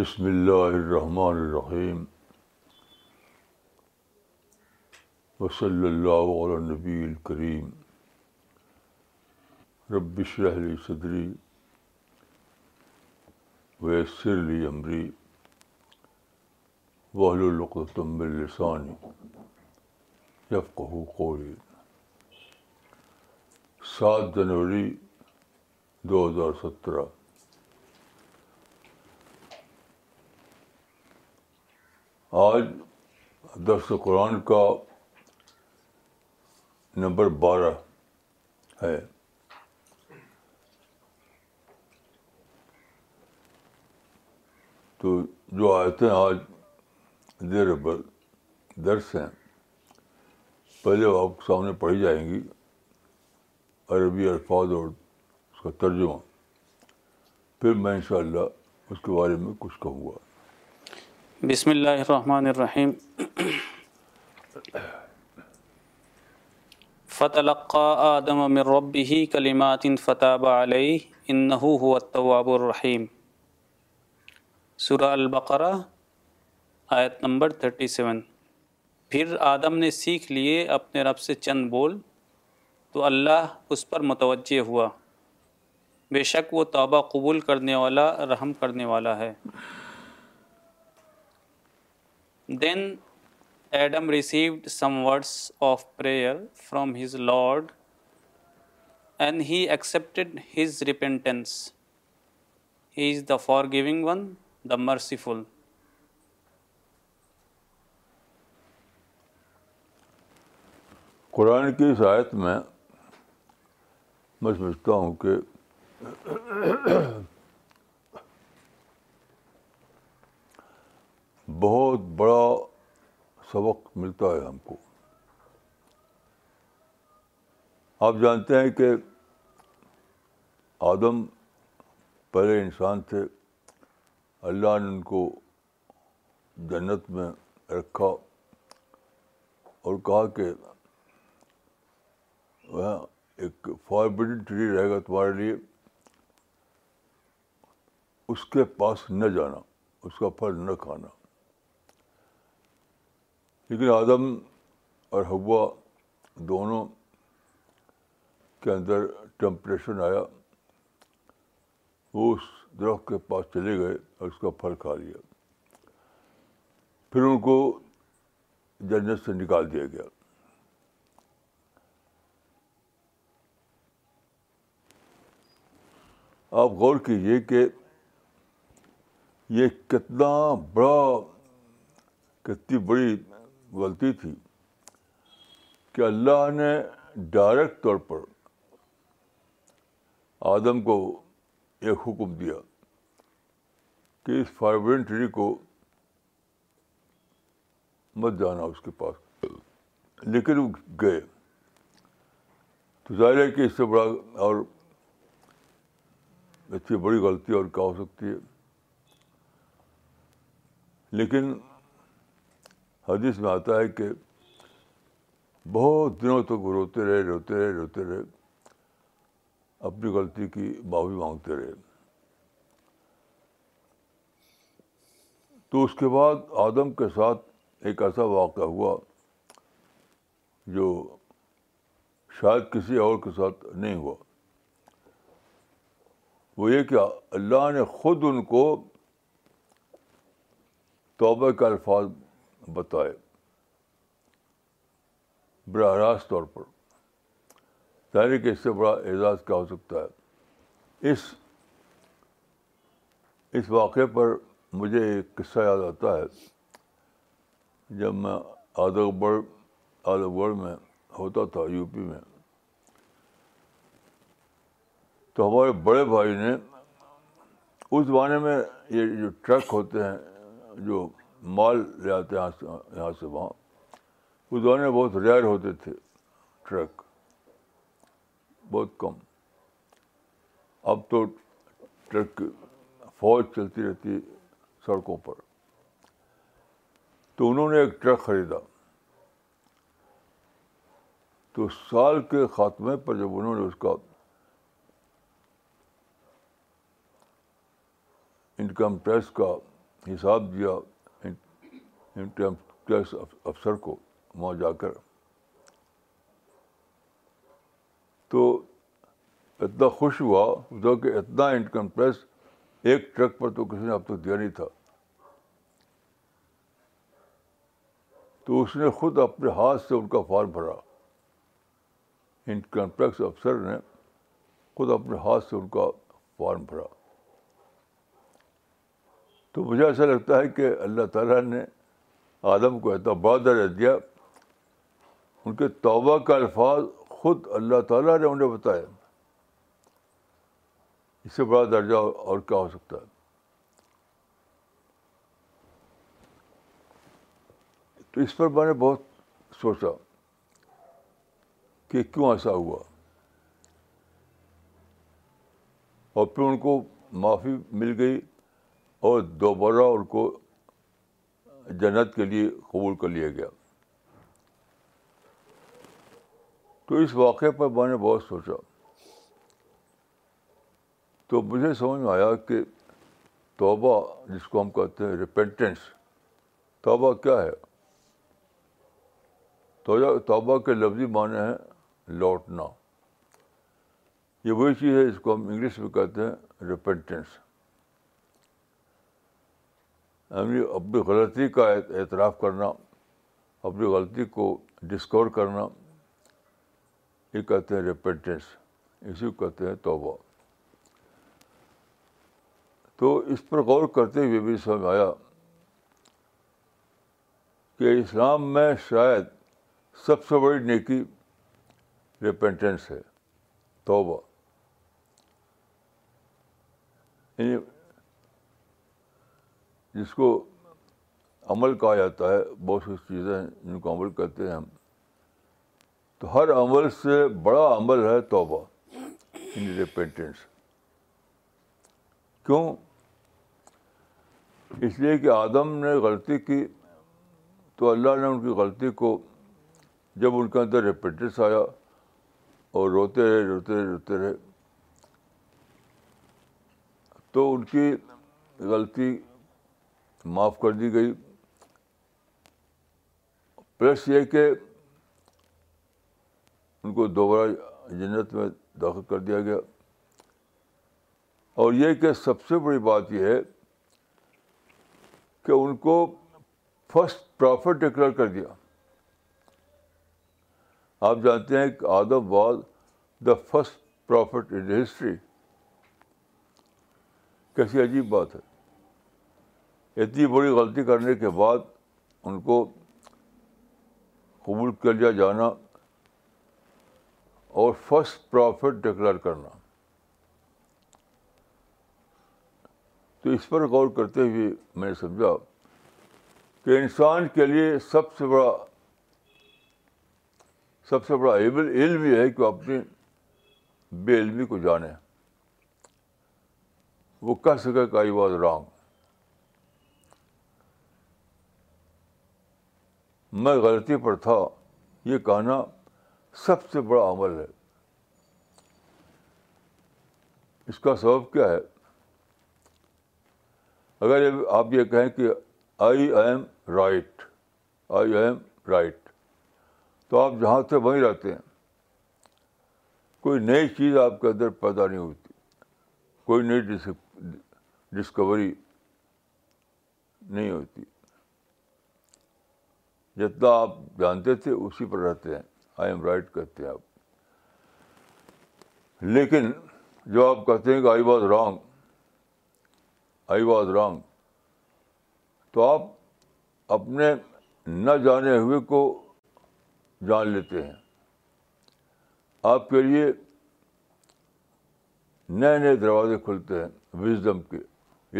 بسم اللہ الرحمن الرحیم وصلی اللہ علیہ نبی الکریم ربش رحلی صدری ویسر علی عمری القتم السانی یفقہ قولی سات جنوری دو ہزار سترہ آج درس قرآن کا نمبر بارہ ہے تو جو آئے آج دیر درس ہیں پہلے وہ آپ سامنے پڑھی جائیں گی عربی الفاظ اور اس کا ترجمہ پھر میں ان شاء اللہ اس کے بارے میں کچھ کہوں گا بسم اللہ الرحمن الرحیم فتلقا آدم من ربه کلمات فتاب فطبہ انہو هو التواب الرحیم سورہ البقرہ آیت نمبر 37 پھر آدم نے سیکھ لیے اپنے رب سے چند بول تو اللہ اس پر متوجہ ہوا بے شک وہ توبہ قبول کرنے والا رحم کرنے والا ہے then Adam received some words of prayer from his lord and he accepted his repentance. He is the far one, one the merciful قرآن کی اس آیت میں میں سمجھتا ہوں کہ بہت بڑا سبق ملتا ہے ہم کو آپ جانتے ہیں کہ آدم پہلے انسان تھے اللہ نے ان کو جنت میں رکھا اور کہا کہ وہ ایک فاربل ٹری رہے گا تمہارے لیے اس کے پاس نہ جانا اس کا پھل نہ کھانا لیکن آدم اور ہوا دونوں کے اندر ٹمپریشن آیا وہ اس درخت کے پاس چلے گئے اور اس کا پھل کھا لیا پھر ان کو جنت سے نکال دیا گیا آپ غور کیجیے کہ یہ کتنا بڑا کتنی بڑی غلطی تھی کہ اللہ نے ڈائریکٹ طور پر آدم کو ایک حکم دیا کہ اس ٹری کو مت جانا اس کے پاس لیکن وہ گئے تو ظاہر ہے کہ اس سے بڑا اور اس سے بڑی غلطی اور کیا ہو سکتی ہے لیکن حدیث میں آتا ہے کہ بہت دنوں تک وہ روتے رہے روتے رہے روتے رہے اپنی غلطی کی باوی مانگتے رہے تو اس کے بعد آدم کے ساتھ ایک ایسا واقعہ ہوا جو شاید کسی اور کے ساتھ نہیں ہوا وہ یہ کیا اللہ نے خود ان کو توبہ کا الفاظ بتائے براہ راست طور پر کہ اس سے بڑا اعزاز کیا ہو سکتا ہے اس اس واقعے پر مجھے ایک قصہ یاد آتا ہے جب میں گڑھ آدھو گڑھ میں ہوتا تھا یو پی میں تو ہمارے بڑے بھائی نے اس زمانے میں یہ جو ٹرک ہوتے ہیں جو مال لے آتے یہاں سے وہاں اس دونوں بہت ریئر ہوتے تھے ٹرک بہت کم اب تو ٹرک کی فوج چلتی رہتی سڑکوں پر تو انہوں نے ایک ٹرک خریدا تو سال کے خاتمے پر جب انہوں نے اس کا انکم ٹیکس کا حساب دیا ٹیکس افسر کو وہاں جا کر تو اتنا خوش ہوا جو کہ اتنا انکم ٹیکس ایک ٹرک پر تو کسی نے اب تک دیا نہیں تھا تو اس نے خود اپنے ہاتھ سے ان کا فارم بھرا انکم ٹیکس افسر نے خود اپنے ہاتھ سے ان کا فارم بھرا تو مجھے ایسا لگتا ہے کہ اللہ تعالیٰ نے آدم کو اتنا تو دیا ان کے توبہ کا الفاظ خود اللہ تعالیٰ نے انہیں بتایا اس سے بڑا درجہ اور کیا ہو سکتا ہے تو اس پر میں نے بہت سوچا کہ کیوں ایسا ہوا اور پھر ان کو معافی مل گئی اور دوبارہ ان کو جنت کے لیے قبول کر لیا گیا تو اس واقعے پر میں نے بہت سوچا تو مجھے سمجھ میں آیا کہ توبہ جس کو ہم کہتے ہیں ریپینٹنس توبہ کیا ہے توبہ کے لفظی معنی ہیں لوٹنا یہ وہی چیز ہے جس کو ہم انگلش میں کہتے ہیں ریپینٹنس یعنی اپنی غلطی کا اعتراف کرنا اپنی غلطی کو ڈسکور کرنا یہ کہتے ہیں ریپینٹنس اسی کو کہتے ہیں توبہ تو اس پر غور کرتے ہوئے بھی سمجھ آیا کہ اسلام میں شاید سب سے بڑی نیکی ریپینٹنس ہے توبہ یعنی جس کو عمل کہا جاتا ہے بہت سی چیزیں ہیں جن کو عمل کہتے ہیں ہم تو ہر عمل سے بڑا عمل ہے توبہ ان یعنی ریپینٹنس کیوں اس لیے کہ آدم نے غلطی کی تو اللہ نے ان کی غلطی کو جب ان کے اندر ریپینٹنس آیا اور روتے رہے روتے رہے روتے رہے تو ان کی غلطی معاف کر دی گئی پلس یہ کہ ان کو دوبارہ جنت میں داخل کر دیا گیا اور یہ کہ سب سے بڑی بات یہ ہے کہ ان کو فسٹ پرافٹ ڈکلیئر کر دیا آپ جانتے ہیں کہ Adam was the first prophet in history کیسی عجیب بات ہے اتنی بڑی غلطی کرنے کے بعد ان کو قبول کر لیا جانا اور فسٹ پرافٹ ڈکلیئر کرنا تو اس پر غور کرتے ہوئے میں نے سمجھا کہ انسان کے لیے سب سے بڑا سب سے بڑا علم یہ ہے کہ اپنے بے علمی کو جانے وہ کہہ سکے کہ آئی واز رانگ میں غلطی پر تھا یہ کہنا سب سے بڑا عمل ہے اس کا سبب کیا ہے اگر آپ یہ کہیں کہ I am right I am right تو آپ جہاں سے وہیں رہتے ہیں کوئی نئی چیز آپ کے اندر پیدا نہیں ہوتی کوئی نئی ڈسکوری نہیں ہوتی جتنا آپ جانتے تھے اسی پر رہتے ہیں آئی ایم رائٹ کہتے ہیں آپ لیکن جو آپ کہتے ہیں کہ I was wrong I was wrong تو آپ اپنے نہ جانے ہوئے کو جان لیتے ہیں آپ کے لیے نئے نئے دروازے کھلتے ہیں وزڈم کے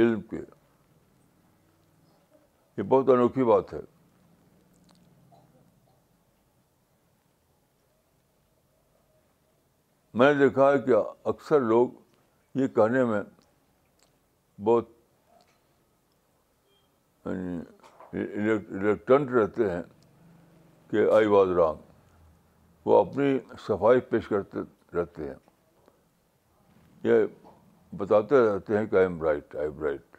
علم کے یہ بہت انوکھی بات ہے میں نے دیکھا ہے کہ اکثر لوگ یہ کہنے میں بہت ریلیکٹنٹ یعنی رہتے ہیں کہ آئی واز رام وہ اپنی صفائی پیش کرتے رہتے ہیں یہ بتاتے رہتے ہیں کہ I am right I am right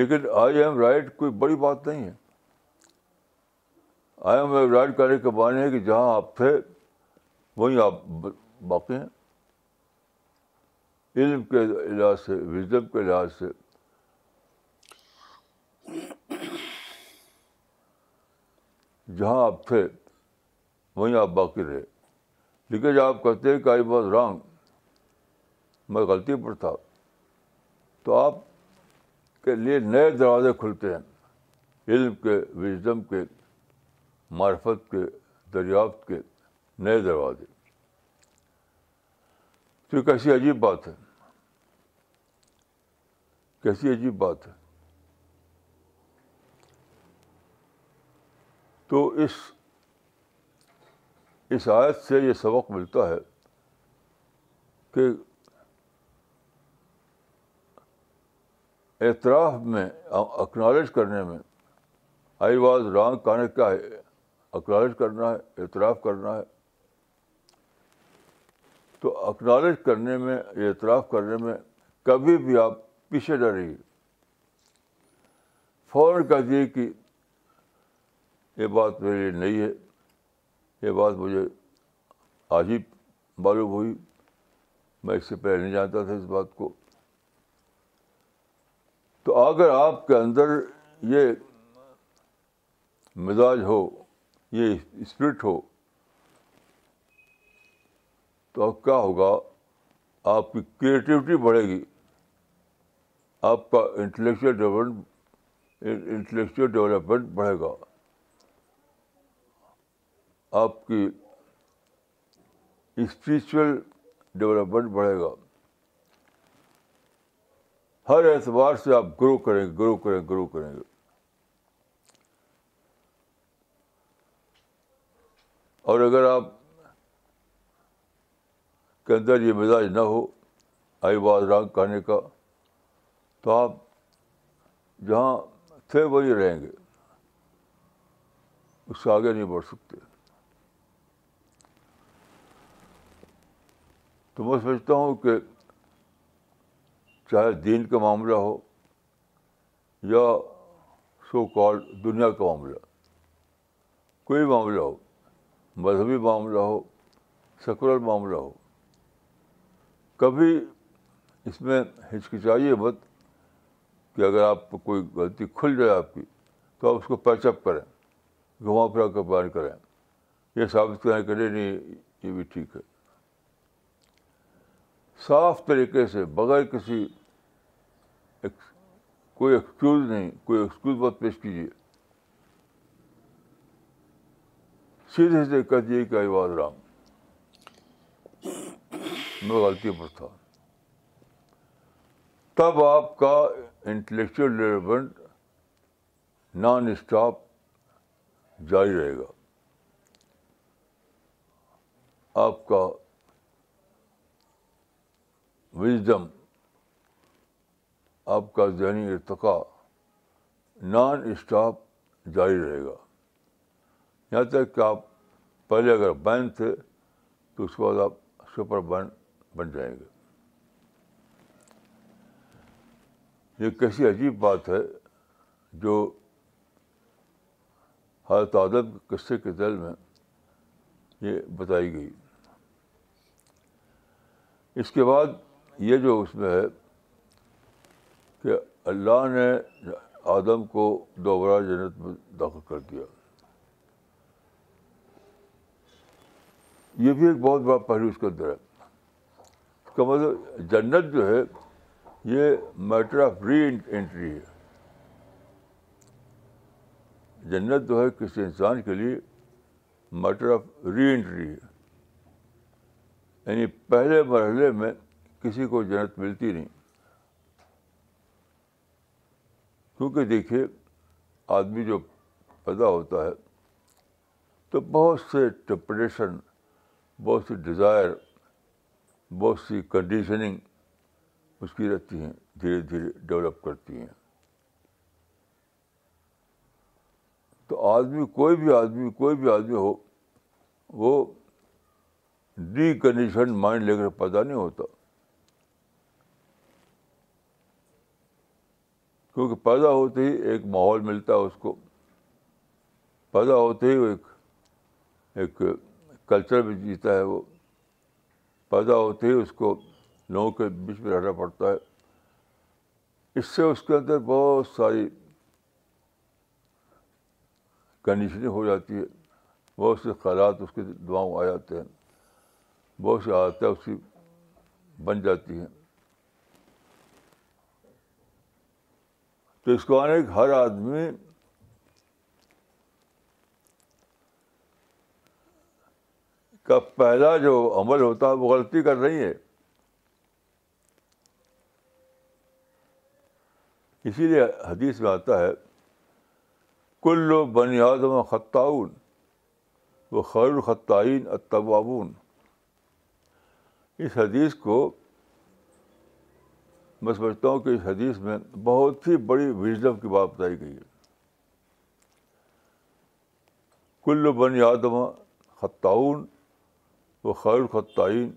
لیکن آئی ایم رائٹ کوئی بڑی بات نہیں ہے آئی ایم رائٹ کرنے کے بن ہے کہ جہاں آپ تھے وہیں آپ باقی ہیں علم کے لحاظ سے وزم کے لحاظ سے جہاں آپ تھے وہیں آپ باقی رہے لیکن جب آپ کہتے ہیں کہ آئی واز رانگ میں غلطی پر تھا تو آپ کے لیے نئے دروازے کھلتے ہیں علم کے وزڈم کے معرفت کے دریافت کے نئے دروازے تو یہ کیسی عجیب بات ہے کیسی عجیب بات ہے تو اس اس آیت سے یہ سبق ملتا ہے کہ اعتراف میں اکنالج کرنے میں آئی واز رانگ کہنے کیا ہے اکنالج کرنا ہے اعتراف کرنا ہے تو اکنالج کرنے میں اعتراف کرنے میں کبھی بھی آپ پیچھے نہ رہیے فوراً کہہ دیے کہ یہ بات میرے لیے نہیں ہے یہ بات مجھے آج ہی معلوم ہوئی میں اس سے پہلے نہیں جانتا تھا اس بات کو تو اگر آپ کے اندر یہ مزاج ہو یہ اسپرٹ ہو تو اب کیا ہوگا آپ کی کریٹیوٹی بڑھے گی آپ کا ڈیولپمنٹ انٹلیکچوئل ڈیولپمنٹ بڑھے گا آپ کی اسپریچل ڈیولپمنٹ بڑھے گا ہر اعتبار سے آپ گرو کریں گے گرو کریں گرو کریں گے اور اگر آپ کے اندر یہ مزاج نہ ہو آئی باز رانگ کہنے کا تو آپ جہاں تھے وہی رہیں گے اس سے آگے نہیں بڑھ سکتے تو میں سمجھتا ہوں کہ چاہے دین کا معاملہ ہو یا سو کال دنیا کا معاملہ کوئی معاملہ ہو مذہبی معاملہ ہو سیکولر معاملہ ہو کبھی اس میں ہچکچائیے مت کہ اگر آپ کوئی غلطی کھل جائے آپ کی تو آپ اس کو پیچ اپ کریں گھما پھرا کر بار کریں یہ ثابت کریں کہ نہیں یہ بھی ٹھیک ہے صاف طریقے سے بغیر کسی کوئی ایکسکیوز نہیں کوئی ایکسکیوز بات پیش کیجیے سیدھے سے کہہ دیجیے کہ آئی واد رام میں غلطی پر تھا تب آپ کا انٹلیکچوئل ڈیولپمنٹ نان اسٹاپ جاری رہے گا آپ کا وزڈم آپ کا ذہنی ارتقا نان اسٹاپ جاری رہے گا یہاں تک کہ آپ پہلے اگر بین تھے تو اس کے بعد آپ سپر بین بن جائیں گے یہ کیسی عجیب بات ہے جو حضرت آدم قصے کے دل میں یہ بتائی گئی اس کے بعد یہ جو اس میں ہے کہ اللہ نے آدم کو دوبارہ جنت میں داخل کر دیا یہ بھی ایک بہت بڑا پہلو اس کے اندر ہے کا مطلب جنت جو ہے یہ میٹر آف ری انٹری ہے جنت جو ہے کسی انسان کے لیے میٹر آف ری انٹری ہے یعنی پہلے مرحلے میں کسی کو جنت ملتی نہیں کیونکہ دیکھیے آدمی جو پیدا ہوتا ہے تو بہت سے ٹپریشن بہت سے ڈیزائر بہت سی کنڈیشننگ اس کی رہتی ہیں دھیرے دھیرے ڈیولپ کرتی ہیں تو آدمی کوئی بھی آدمی کوئی بھی آدمی ہو وہ ڈی کنڈیشن مائنڈ لے کر پیدا نہیں ہوتا کیونکہ پیدا ہوتے ہی ایک ماحول ملتا ہے اس کو پیدا ہوتے ہی وہ ایک کلچر میں جیتا ہے وہ پیدا ہوتے ہی اس کو لوگوں کے بیچ میں رہنا پڑتا ہے اس سے اس کے اندر بہت ساری کنڈیشن ہو جاتی ہے بہت سے خیالات اس کے دعاؤں آ جاتے ہیں بہت سی عادتیں اس کی بن جاتی ہیں تو اس کو آنے ہر آدمی کا پہلا جو عمل ہوتا ہے وہ غلطی کر رہی ہے اسی لیے حدیث میں آتا ہے کل و بن یادم وہ خیر الخطائین اتباون اس حدیث کو میں سمجھتا ہوں کہ اس حدیث میں بہت ہی بڑی وزڈم کی بات بتائی گئی ہے کل و آدم خطاون وہ خیر الخطین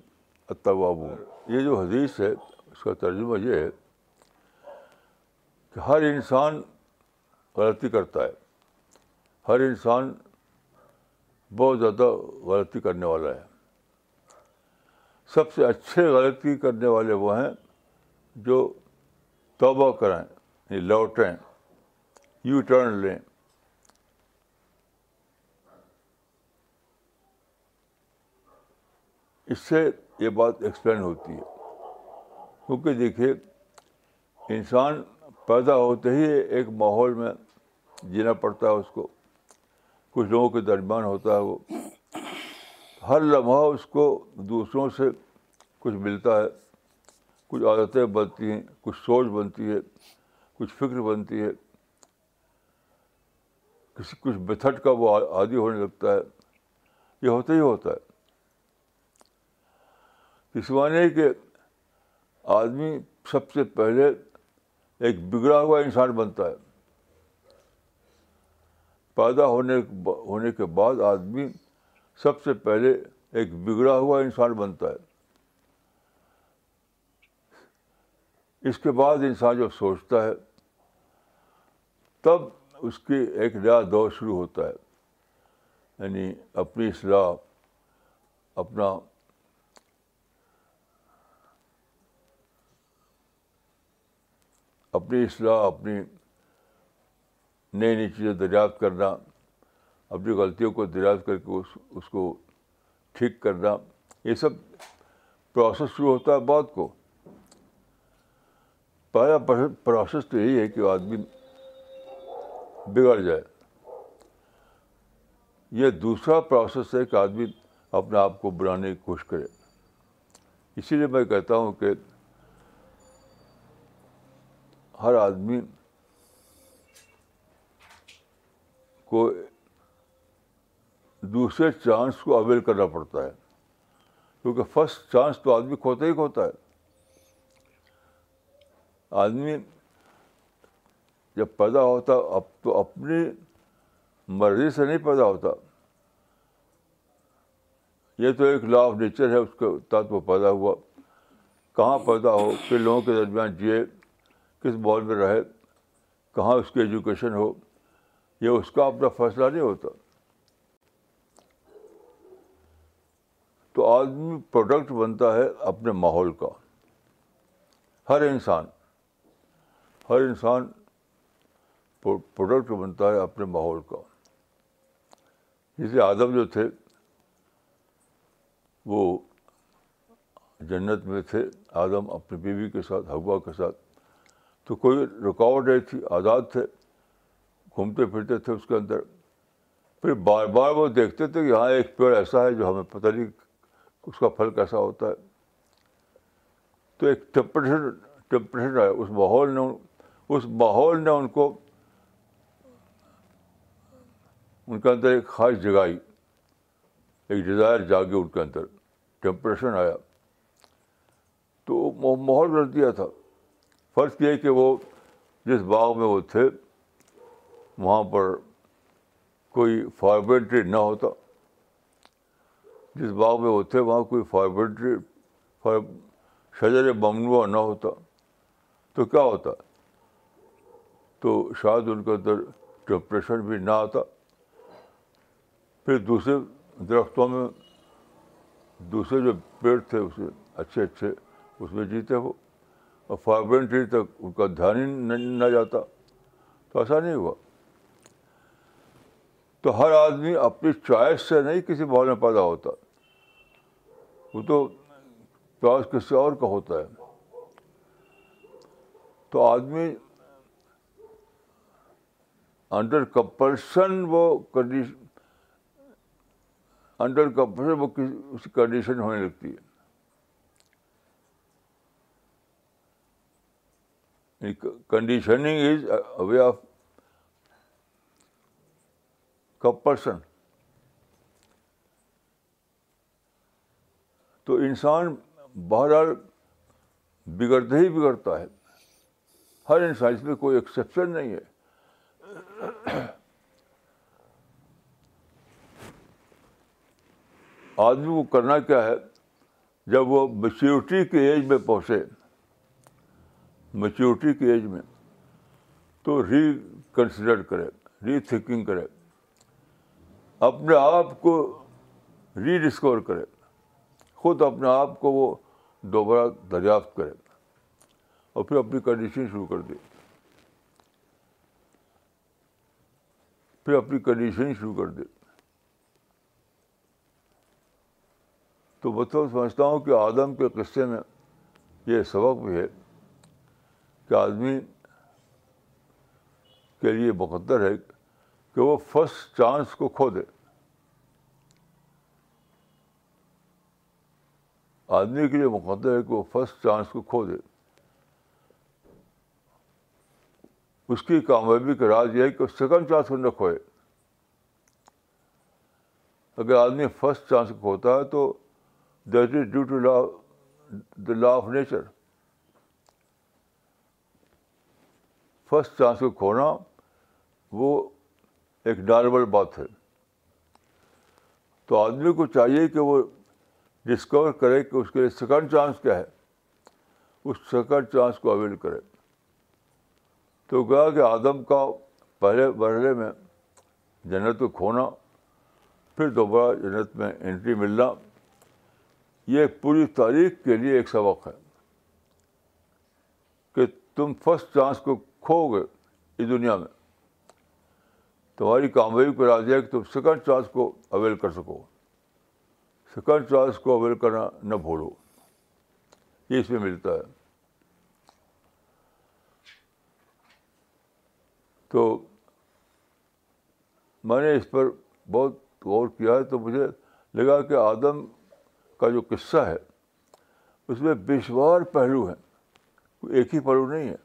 تعین یہ جو حدیث ہے اس کا ترجمہ یہ ہے کہ ہر انسان غلطی کرتا ہے ہر انسان بہت زیادہ غلطی کرنے والا ہے سب سے اچھے غلطی کرنے والے وہ ہیں جو توبہ کریں یعنی لوٹیں یو ٹرن لیں اس سے یہ بات ایکسپلین ہوتی ہے کیونکہ دیکھیے انسان پیدا ہوتے ہی ایک ماحول میں جینا پڑتا ہے اس کو کچھ لوگوں کے درمیان ہوتا ہے وہ ہر لمحہ اس کو دوسروں سے کچھ ملتا ہے کچھ عادتیں بنتی ہیں کچھ سوچ بنتی ہے کچھ فکر بنتی ہے کسی کچھ بتھٹ کا وہ عادی ہونے لگتا ہے یہ ہوتا ہی ہوتا ہے اس معنی کہ آدمی سب سے پہلے ایک بگڑا ہوا انسان بنتا ہے پیدا ہونے ہونے کے بعد آدمی سب سے پہلے ایک بگڑا ہوا انسان بنتا ہے اس کے بعد انسان جب سوچتا ہے تب اس کی ایک نیا دور شروع ہوتا ہے یعنی اپنی اصلاح اپنا اپنی اصلاح اپنی نئی نئی چیزیں دریافت کرنا اپنی غلطیوں کو دریافت کر کے اس اس کو ٹھیک کرنا یہ سب پروسیس شروع ہوتا ہے بہت کو پہلا پروسیس تو یہی ہے کہ آدمی بگڑ جائے یہ دوسرا پروسیس ہے کہ آدمی اپنے آپ کو بنانے کی کوشش کرے اسی لیے میں کہتا ہوں کہ ہر آدمی کو دوسرے چانس کو اویل کرنا پڑتا ہے کیونکہ فسٹ چانس تو آدمی کھوتا ہی کھوتا ہے آدمی جب پیدا ہوتا اب تو اپنی مرضی سے نہیں پیدا ہوتا یہ تو ایک لا آف نیچر ہے اس کے تحت وہ پیدا ہوا کہاں پیدا ہو کہ لوگوں کے درمیان جیے کس ماحول میں رہے کہاں اس کی ایجوکیشن ہو یہ اس کا اپنا فیصلہ نہیں ہوتا تو آدمی پروڈکٹ بنتا ہے اپنے ماحول کا ہر انسان ہر انسان پروڈکٹ بنتا ہے اپنے ماحول کا جیسے آدم جو تھے وہ جنت میں تھے آدم اپنی بیوی کے ساتھ ہوا کے ساتھ تو کوئی رکاوٹ نہیں تھی آزاد تھے گھومتے پھرتے تھے اس کے اندر پھر بار بار وہ دیکھتے تھے کہ ہاں ایک پیڑ ایسا ہے جو ہمیں پتہ نہیں اس کا پھل کیسا ہوتا ہے تو ایک ٹیمپریچر ٹیمپریچر آیا اس ماحول نے اس ماحول نے ان کو ان کے اندر ایک خاص جگہ آئی ایک ڈیزائر جاگی ان کے اندر ٹمپریشن آیا تو ماحول رکھ دیا تھا فرض یہ ہے کہ وہ جس باغ میں وہ تھے وہاں پر کوئی فاربری نہ ہوتا جس باغ میں وہ تھے وہاں کوئی فاربری فار شجر ممنوع نہ ہوتا تو کیا ہوتا تو شاید ان کے اندر ڈپریشن بھی نہ آتا پھر دوسرے درختوں میں دوسرے جو پیڑ تھے اسے اچھے اچھے اس میں جیتے وہ اور فائبرنٹری تک ان کا دھیان ہی نہ جاتا تو ایسا نہیں ہوا تو ہر آدمی اپنی چوائس سے نہیں کسی ماحول میں پیدا ہوتا وہ تو چوائس کسی اور کا ہوتا ہے تو آدمی انڈر کمپلشن وہ کنڈیشن انڈر کمپلشن وہ کسی کنڈیشن ہونے لگتی ہے conditioning is way of comparison تو انسان بہرحال بگڑتا ہی بگڑتا ہے ہر انسان اس میں کوئی ایکسیپشن نہیں ہے آدمی کو کرنا کیا ہے جب وہ میچیورٹی کے ایج میں پہنچے میچورٹی کی ایج میں تو ری کنسیڈر کرے ری تھنکنگ کرے اپنے آپ کو ری ڈسکور کرے خود اپنے آپ کو وہ دوبارہ دریافت کرے اور پھر اپنی کنڈیشن شروع کر دے پھر اپنی کنڈیشن شروع کر دے تو مطلب سمجھتا ہوں کہ آدم کے قصے میں یہ سبق بھی ہے کہ آدمی کے لیے مقدر ہے کہ وہ فسٹ چانس کو کھو دے آدمی کے لیے مقدر ہے کہ وہ فرسٹ چانس کو کھو دے اس کی کامیابی کا راز یہ ہے کہ سیکنڈ چانس کو نہ کھوئے اگر آدمی فسٹ چانس کو کھوتا ہے تو that is due to law the law of nature first chance کو کھونا وہ ایک نارمل بات ہے تو آدمی کو چاہیے کہ وہ ڈسکور کرے کہ اس کے لیے سیکنڈ چانس کیا ہے اس سیکنڈ چانس کو اویل کرے تو گیا کہ آدم کا پہلے مرحلے میں جنت کو کھونا پھر دوبارہ جنت میں انٹری ملنا یہ پوری تاریخ کے لیے ایک سبق ہے کہ تم فسٹ چانس کو کھو گئے اس دنیا میں تمہاری کامیابی راضی ہے کہ تم سیکنڈ چانس کو اویل کر سکو سیکنڈ چانس کو اویل کرنا نہ بھولو یہ اس میں ملتا ہے تو میں نے اس پر بہت غور کیا ہے تو مجھے لگا کہ آدم کا جو قصہ ہے اس میں بشوار پہلو ہیں ایک ہی پہلو نہیں ہے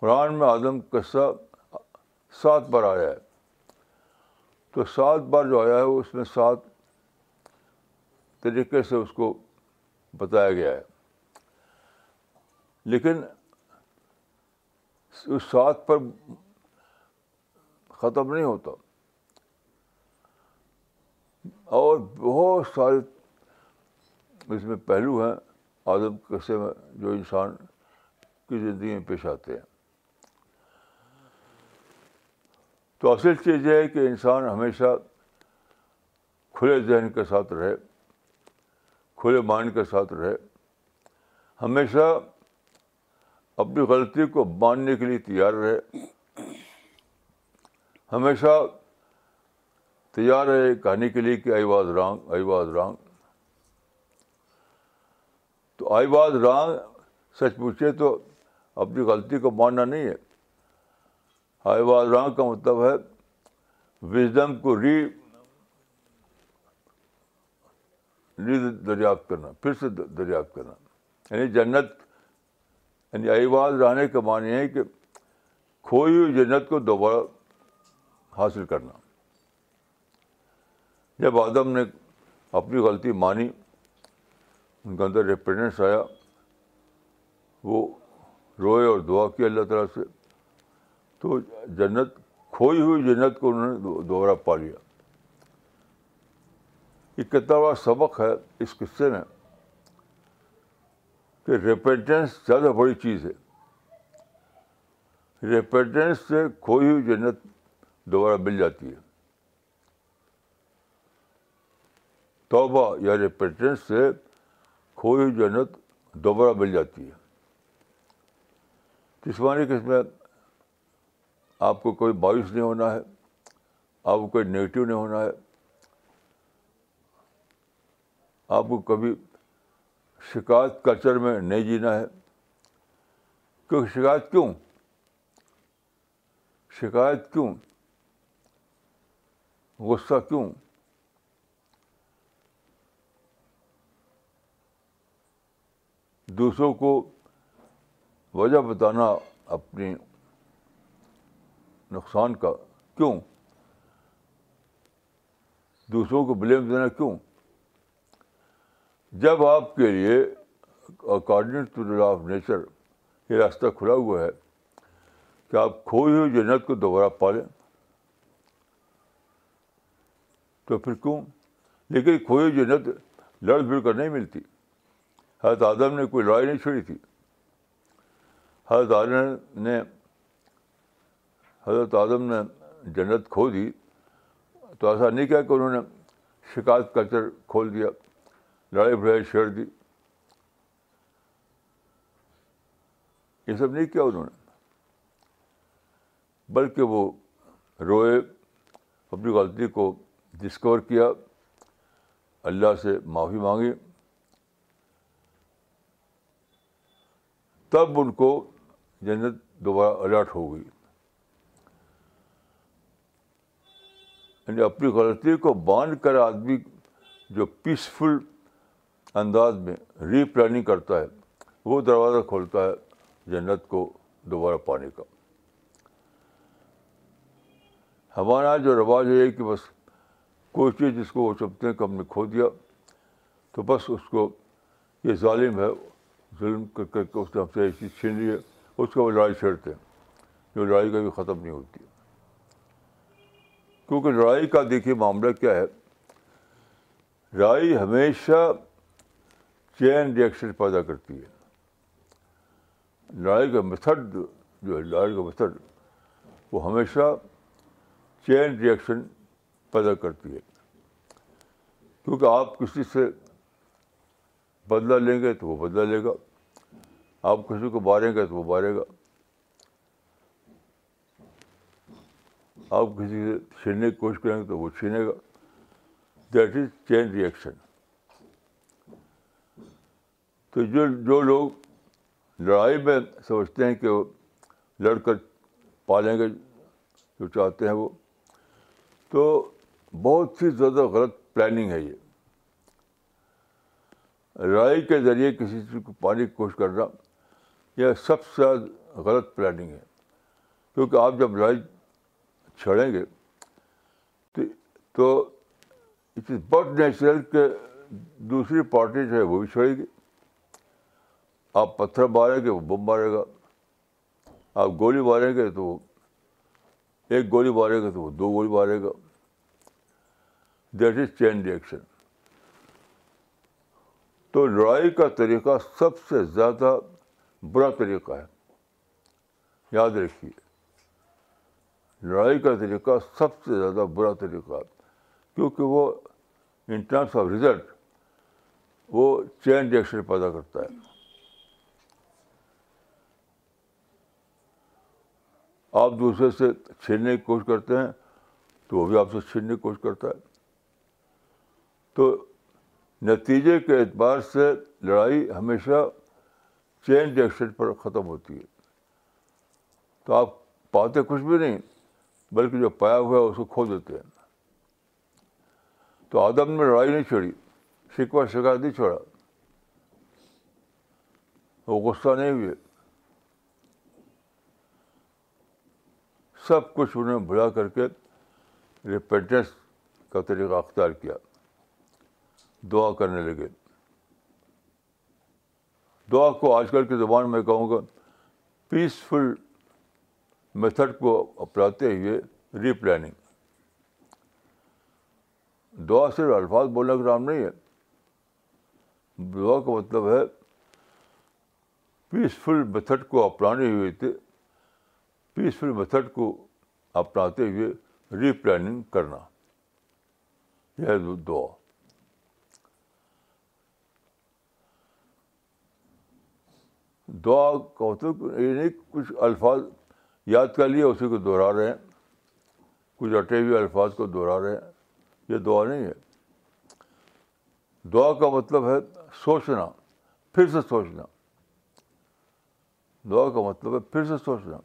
قرآن میں اعظم قصہ سات بار آیا ہے تو سات بار جو آیا ہے اس میں سات طریقے سے اس کو بتایا گیا ہے لیکن اس سات پر ختم نہیں ہوتا اور بہت سارے اس میں پہلو ہیں آدم قصے میں جو انسان کی زندگی میں پیش آتے ہیں تو اصل چیز یہ ہے کہ انسان ہمیشہ کھلے ذہن کے ساتھ رہے کھلے مائنڈ کے ساتھ رہے ہمیشہ اپنی غلطی کو ماننے کے لیے تیار رہے ہمیشہ تیار رہے کہانی کے لیے کہ I was wrong I was wrong تو آئی واز رانگ سچ پوچھے تو اپنی غلطی کو ماننا نہیں ہے ہائی واز رانگ کا مطلب ہے وزڈم کو ری ری دریافت کرنا پھر سے دریافت کرنا یعنی جنت یعنی واز رہنے کا معنی ہے کہ کھوئی ہوئی جنت کو دوبارہ حاصل کرنا جب آدم نے اپنی غلطی مانی ان کے اندر ریپرڈنس آیا وہ روئے اور دعا کیا اللہ تعالیٰ سے تو جنت کھوئی ہوئی جنت کو انہوں نے دوبارہ پا لیا یہ کتنا بڑا سبق ہے اس قصے میں کہ ریپینٹنس زیادہ بڑی چیز ہے ریپینٹنس سے کھوئی ہوئی جنت دوبارہ مل جاتی ہے توبہ یا ریپینٹنس سے کھوئی ہوئی جنت دوبارہ مل جاتی ہے جسمانی میں آپ کو کوئی باعث نہیں ہونا ہے آپ کو کوئی نگیٹو نہیں ہونا ہے آپ کو کبھی شکایت کلچر میں نہیں جینا ہے کیونکہ شکایت کیوں شکایت کیوں غصہ کیوں دوسروں کو وجہ بتانا اپنی نقصان کا کیوں دوسروں کو بلیم دینا کیوں جب آپ کے لیے according the law of nature یہ راستہ کھلا ہوا ہے کہ آپ کھوئی ہوئی جنت کو دوبارہ پالیں تو پھر کیوں لیکن کھوئی ہوئی جنت لڑ بھڑ کر نہیں ملتی حضرت آدم نے کوئی لڑائی نہیں چھوڑی تھی حضرت آدم نے حضرت اعظم نے جنت کھو دی تو ایسا نہیں کیا کہ انہوں نے شکایت کلچر کھول دیا لڑائی بھڑائی چھیڑ دی یہ سب نہیں کیا انہوں نے بلکہ وہ روئے اپنی غلطی کو ڈسکور کیا اللہ سے معافی مانگی تب ان کو جنت دوبارہ الرٹ ہو گئی یعنی اپنی غلطی کو باندھ کر آدمی جو پیسفل انداز میں ری پلاننگ کرتا ہے وہ دروازہ کھولتا ہے جنت کو دوبارہ پانے کا ہمارا جو رواج ہے کہ بس کوئی چیز جس کو وہ چپتے ہیں کہ ہم نے کھو دیا تو بس اس کو یہ ظالم ہے ظلم کر کے اس نے ہم سے چھین لی ہے اس کو وہ لڑائی چھیڑتے ہیں جو لڑائی کبھی ختم نہیں ہوتی کیونکہ لڑائی کا دیکھیے معاملہ کیا ہے لڑائی ہمیشہ چین ریئیکشن پیدا کرتی ہے لڑائی کا میتھڈ جو ہے لڑائی کا میتھڈ وہ ہمیشہ چین ریئیکشن پیدا کرتی ہے کیونکہ آپ کسی سے بدلہ لیں گے تو وہ بدلہ لے گا آپ کسی کو ماریں گے تو وہ مارے گا آپ کسی سے چھیننے کی کوشش کریں گے تو وہ چھینے گا دیٹ از چین ریئیکشن تو جو جو لوگ لڑائی میں سمجھتے ہیں کہ وہ لڑ کر پالیں گے جو چاہتے ہیں وہ تو بہت ہی زیادہ غلط پلاننگ ہے یہ لڑائی کے ذریعے کسی چیز کو پانے کی کوشش کرنا یہ سب سے زیادہ غلط پلاننگ ہے کیونکہ آپ جب لڑائی چھڑیں گے تو اٹ از بٹ نیچرل کہ دوسری پارٹی جو ہے وہ بھی چھڑے گی آپ پتھر ماریں گے وہ بم مارے گا آپ گولی ماریں گے تو ایک گولی مارے گا تو وہ دو گولی مارے گا دیٹ از چین ریئیکشن تو لڑائی کا طریقہ سب سے زیادہ برا طریقہ ہے یاد رکھیے لڑائی کا طریقہ سب سے زیادہ برا طریقہ کیونکہ وہ ان ٹرمس آف ریزلٹ وہ چین ریئیکشن پیدا کرتا ہے آپ دوسرے سے چھیننے کی کوشش کرتے ہیں تو وہ بھی آپ سے چھیننے کی کوشش کرتا ہے تو نتیجے کے اعتبار سے لڑائی ہمیشہ چین جیکشن پر ختم ہوتی ہے تو آپ پاتے کچھ بھی نہیں بلکہ جو پایا ہوا ہے اس کو کھو دیتے ہیں تو آدم نے لڑائی نہیں چھوڑی شکوا شکار نہیں چھوڑا وہ غصہ نہیں ہوئے سب کچھ انہوں نے بھلا کر کے ریپینٹنس کا طریقہ اختیار کیا دعا کرنے لگے دعا کو آج کل کے زبان میں کہوں گا پیسفل میتھڈ کو اپناتے ہوئے ری پلاننگ دعا صرف الفاظ بولنے کا نام نہیں ہے دعا کا مطلب ہے پیسفل میتھڈ کو اپنانے ہوئے تھے پیسفل میتھڈ کو اپناتے ہوئے ری پلاننگ کرنا یہ ہے دعا دعا کا مطلب یہ نہیں کچھ الفاظ یاد کر لیے اسی کو دہرا رہے ہیں کچھ ہوئے الفاظ کو دہرا رہے ہیں یہ دعا نہیں ہے دعا کا مطلب ہے سوچنا پھر سے سوچنا دعا کا مطلب ہے پھر سے سوچنا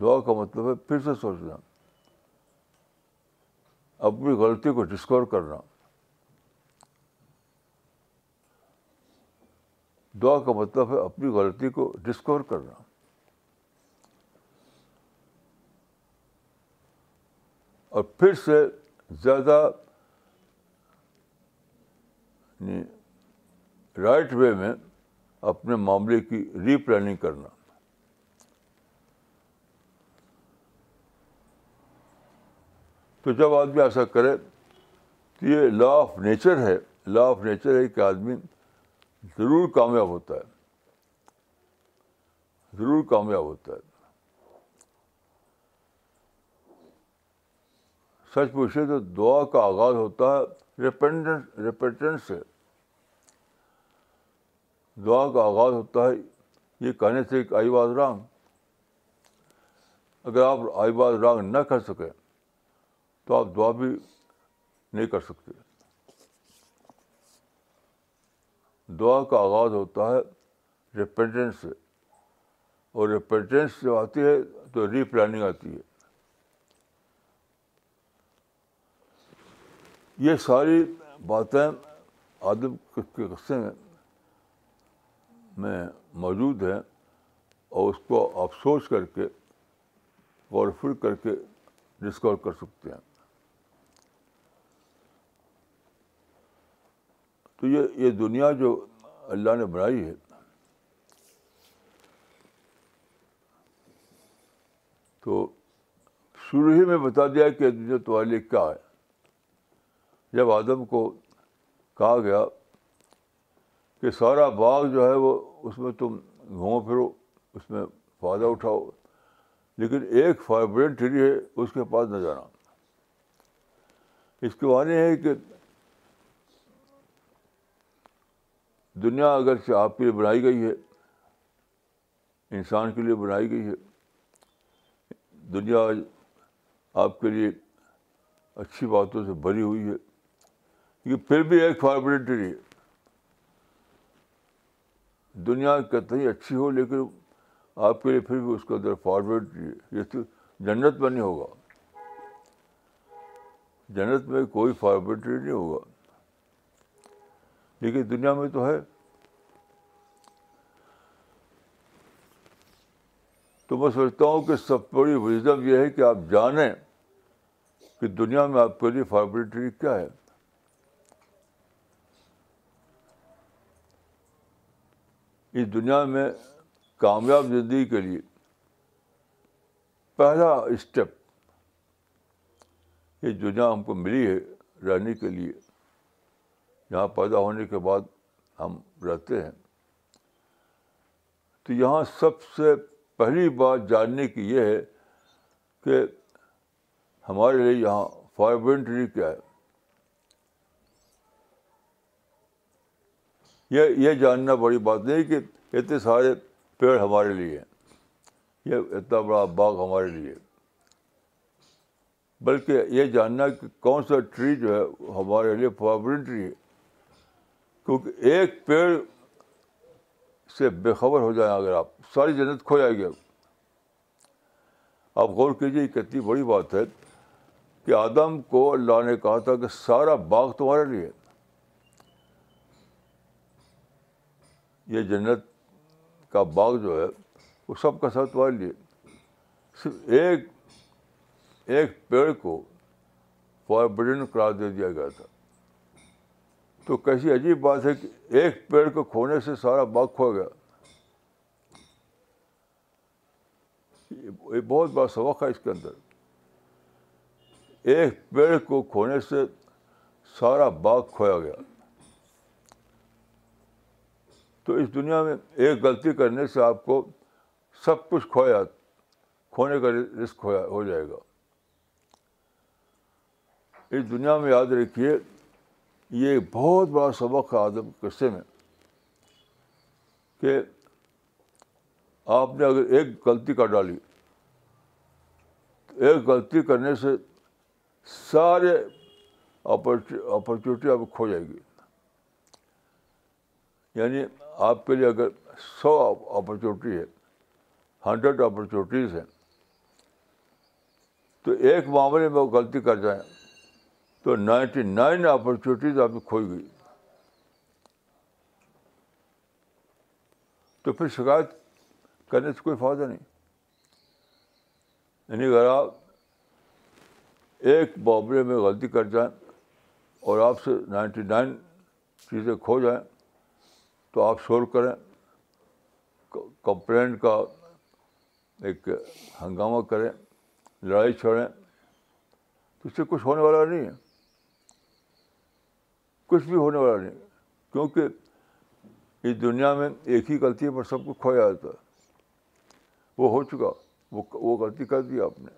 دعا کا مطلب ہے پھر سے سوچنا اپنی غلطی کو ڈسکور کرنا دعا کا مطلب ہے اپنی غلطی کو ڈسکور کرنا اور پھر سے زیادہ رائٹ یعنی وے میں اپنے معاملے کی ری پلاننگ کرنا تو جب آدمی ایسا کرے تو یہ لا آف نیچر ہے لا آف نیچر ہے کہ آدمی ضرور کامیاب ہوتا ہے ضرور کامیاب ہوتا ہے سچ پوچھے تو دعا کا آغاز ہوتا ہے ریپینڈنس ریپینڈنس سے دعا کا آغاز ہوتا ہے یہ کہنے سے ایک آئی باز رانگ اگر آپ آئی باز رانگ نہ کر سکیں تو آپ دعا بھی نہیں کر سکتے دعا کا آغاز ہوتا ہے ریپینٹنس سے اور ریپینٹنس جب آتی ہے تو ری پلاننگ آتی ہے یہ ساری باتیں آدم کے قصے میں میں موجود ہیں اور اس کو آپ سوچ کر کے غور فر کر کے ڈسکور کر سکتے ہیں تو یہ یہ دنیا جو اللہ نے بنائی ہے تو شروع ہی میں بتا دیا کہ دنیا تمہارے لیے کیا ہے جب آدم کو کہا گیا کہ سارا باغ جو ہے وہ اس میں تم گھومو پھرو اس میں فائدہ اٹھاؤ لیکن ایک ٹری ہے اس کے پاس نہ جانا اس کے معنی ہے کہ دنیا اگرچہ آپ کے لیے بنائی گئی ہے انسان کے لیے بنائی گئی ہے دنیا آپ کے لیے اچھی باتوں سے بھری ہوئی ہے یہ پھر بھی ایک فارملٹی ہے دنیا کتنی اچھی ہو لیکن آپ کے لیے پھر بھی اس کا در تو جنت میں نہیں ہوگا جنت میں کوئی فارمیلٹی نہیں ہوگا لیکن دنیا میں تو ہے تو میں سوچتا ہوں کہ سب سے بڑی وزڈم یہ ہے کہ آپ جانیں کہ دنیا میں آپ کے لیے فارمیلٹری کیا ہے اس دنیا میں کامیاب زندگی کے لیے پہلا اسٹیپ یہ دنیا ہم کو ملی ہے رہنے کے لیے یہاں پیدا ہونے کے بعد ہم رہتے ہیں تو یہاں سب سے پہلی بات جاننے کی یہ ہے کہ ہمارے لیے یہاں فائبرینٹری کیا ہے یہ یہ جاننا بڑی بات نہیں کہ اتنے سارے پیڑ ہمارے لیے ہیں یہ اتنا بڑا باغ ہمارے لیے بلکہ یہ جاننا کہ کون سا ٹری جو ہے ہمارے لیے فائبرنٹری ہے کیونکہ ایک پیڑ سے بے خبر ہو جائیں اگر آپ ساری جنت کھو جائے گی آپ غور کیجیے کتنی بڑی بات ہے کہ آدم کو اللہ نے کہا تھا کہ سارا باغ تمہارے لیے یہ جنت کا باغ جو ہے وہ سب کا ساتھ تمہارے لیے صرف ایک ایک پیڑ کو فاربن قرار دے دیا گیا تھا تو کیسی عجیب بات ہے کہ ایک پیڑ کو کھونے سے سارا باغ کھو گیا بہت بڑا سبق ہے اس کے اندر ایک پیڑ کو کھونے سے سارا باغ کھویا گیا تو اس دنیا میں ایک غلطی کرنے سے آپ کو سب کچھ کھویا کھونے کا رسک ہو جائے گا اس دنیا میں یاد رکھیے یہ بہت بڑا سبق ہے آدم قصے میں کہ آپ نے اگر ایک غلطی کر ڈالی تو ایک غلطی کرنے سے سارے اپرچونیٹی آپ کھو جائے گی یعنی آپ کے لیے اگر سو اپرچونیٹی ہے ہنڈریڈ اپرچونیٹیز ہیں تو ایک معاملے میں وہ غلطی کر جائیں تو نائنٹی نائن اپرچونیٹیز آپ کی کھوئی گئی تو پھر شکایت کرنے سے کوئی فائدہ نہیں یعنی اگر آپ ایک بابرے میں غلطی کر جائیں اور آپ سے نائنٹی نائن چیزیں کھو جائیں تو آپ شور کریں کمپلین کا ایک ہنگامہ کریں لڑائی چھوڑیں اس سے کچھ ہونے والا نہیں ہے کچھ بھی ہونے والا نہیں کیونکہ اس دنیا میں ایک ہی غلطی ہے پر سب کچھ کھویا جاتا ہے وہ ہو چکا وہ وہ غلطی کر دی آپ نے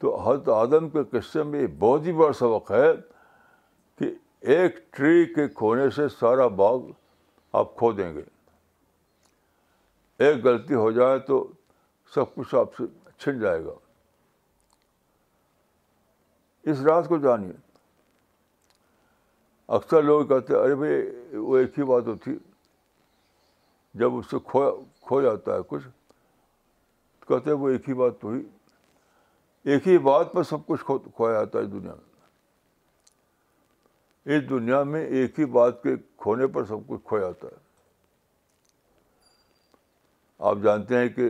تو حضرت آدم کے قصے میں یہ بہت ہی بڑا سبق ہے کہ ایک ٹری کے کھونے سے سارا باغ آپ کھو دیں گے ایک غلطی ہو جائے تو سب کچھ آپ سے چھن جائے گا اس راز کو جانیے اکثر لوگ کہتے ہیں ارے بھائی وہ ایک ہی بات ہوتی جب اس سے کھو کھو جاتا ہے کچھ تو کہتے ہیں وہ ایک ہی بات تو ہوئی ایک ہی بات پر سب کچھ کھویا جاتا ہے دنیا میں اس دنیا میں ایک ہی بات کے کھونے پر سب کچھ کھویا جاتا ہے آپ جانتے ہیں کہ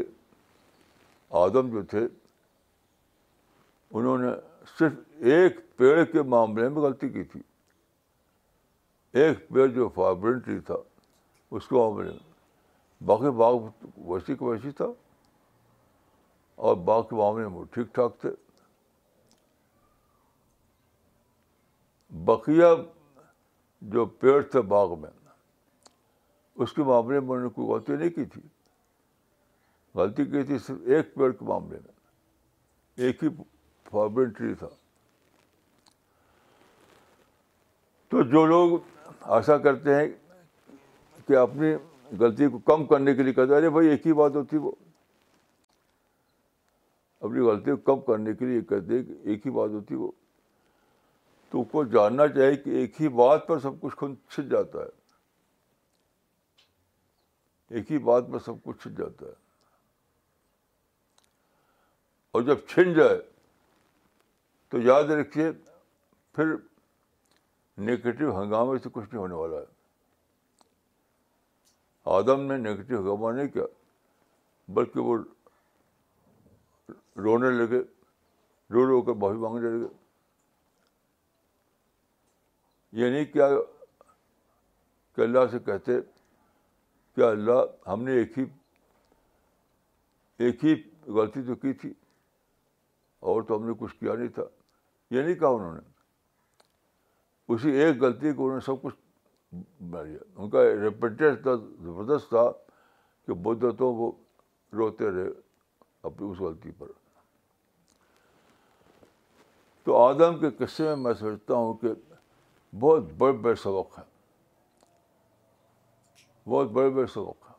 آدم جو تھے انہوں نے صرف ایک پیڑ کے معاملے میں غلطی کی تھی ایک پیڑ جو فائبرینٹری تھا اس کے معاملے میں باقی باغ ویسی کا ویسی تھا اور باغ کے معاملے میں وہ ٹھیک ٹھاک تھے بقیہ جو پیڑ تھے باغ میں اس کے معاملے میں انہوں نے کوئی غلطی نہیں کی تھی غلطی کی تھی صرف ایک پیڑ کے معاملے میں ایک ہی فارمنٹری تھا تو جو لوگ ایسا کرتے ہیں کہ اپنی غلطی کو کم کرنے کے لیے کہتے ہیں ایک ہی بات ہوتی وہ اپنی غلطی کو کم کرنے کے لیے کہتے کہ ایک ہی بات ہوتی وہ تو کو جاننا چاہیے کہ ایک ہی بات پر سب کچھ چھت جاتا ہے ایک ہی بات پر سب کچھ چھٹ جاتا ہے اور جب چھن جائے تو یاد رکھیے پھر نگیٹو ہنگامے سے کچھ نہیں ہونے والا ہے آدم نے نگیٹو ہنگامہ نہیں کیا بلکہ وہ رونے لگے رو رو کر باہی مانگنے لگے یہ نہیں کیا کہ اللہ سے کہتے کہ اللہ ہم نے ایک ہی ایک ہی غلطی تو کی تھی اور تو ہم نے کچھ کیا نہیں تھا یہ نہیں کہا انہوں نے اسی ایک غلطی کو انہوں نے سب کچھ ان کا ریپیٹیڈ تھا زبردست تھا کہ بدھ تو وہ روتے رہے اپنی اس غلطی پر تو آدم کے قصے میں میں سمجھتا ہوں کہ بہت بڑے بڑے سبق ہیں بہت بڑے بڑے سبق ہیں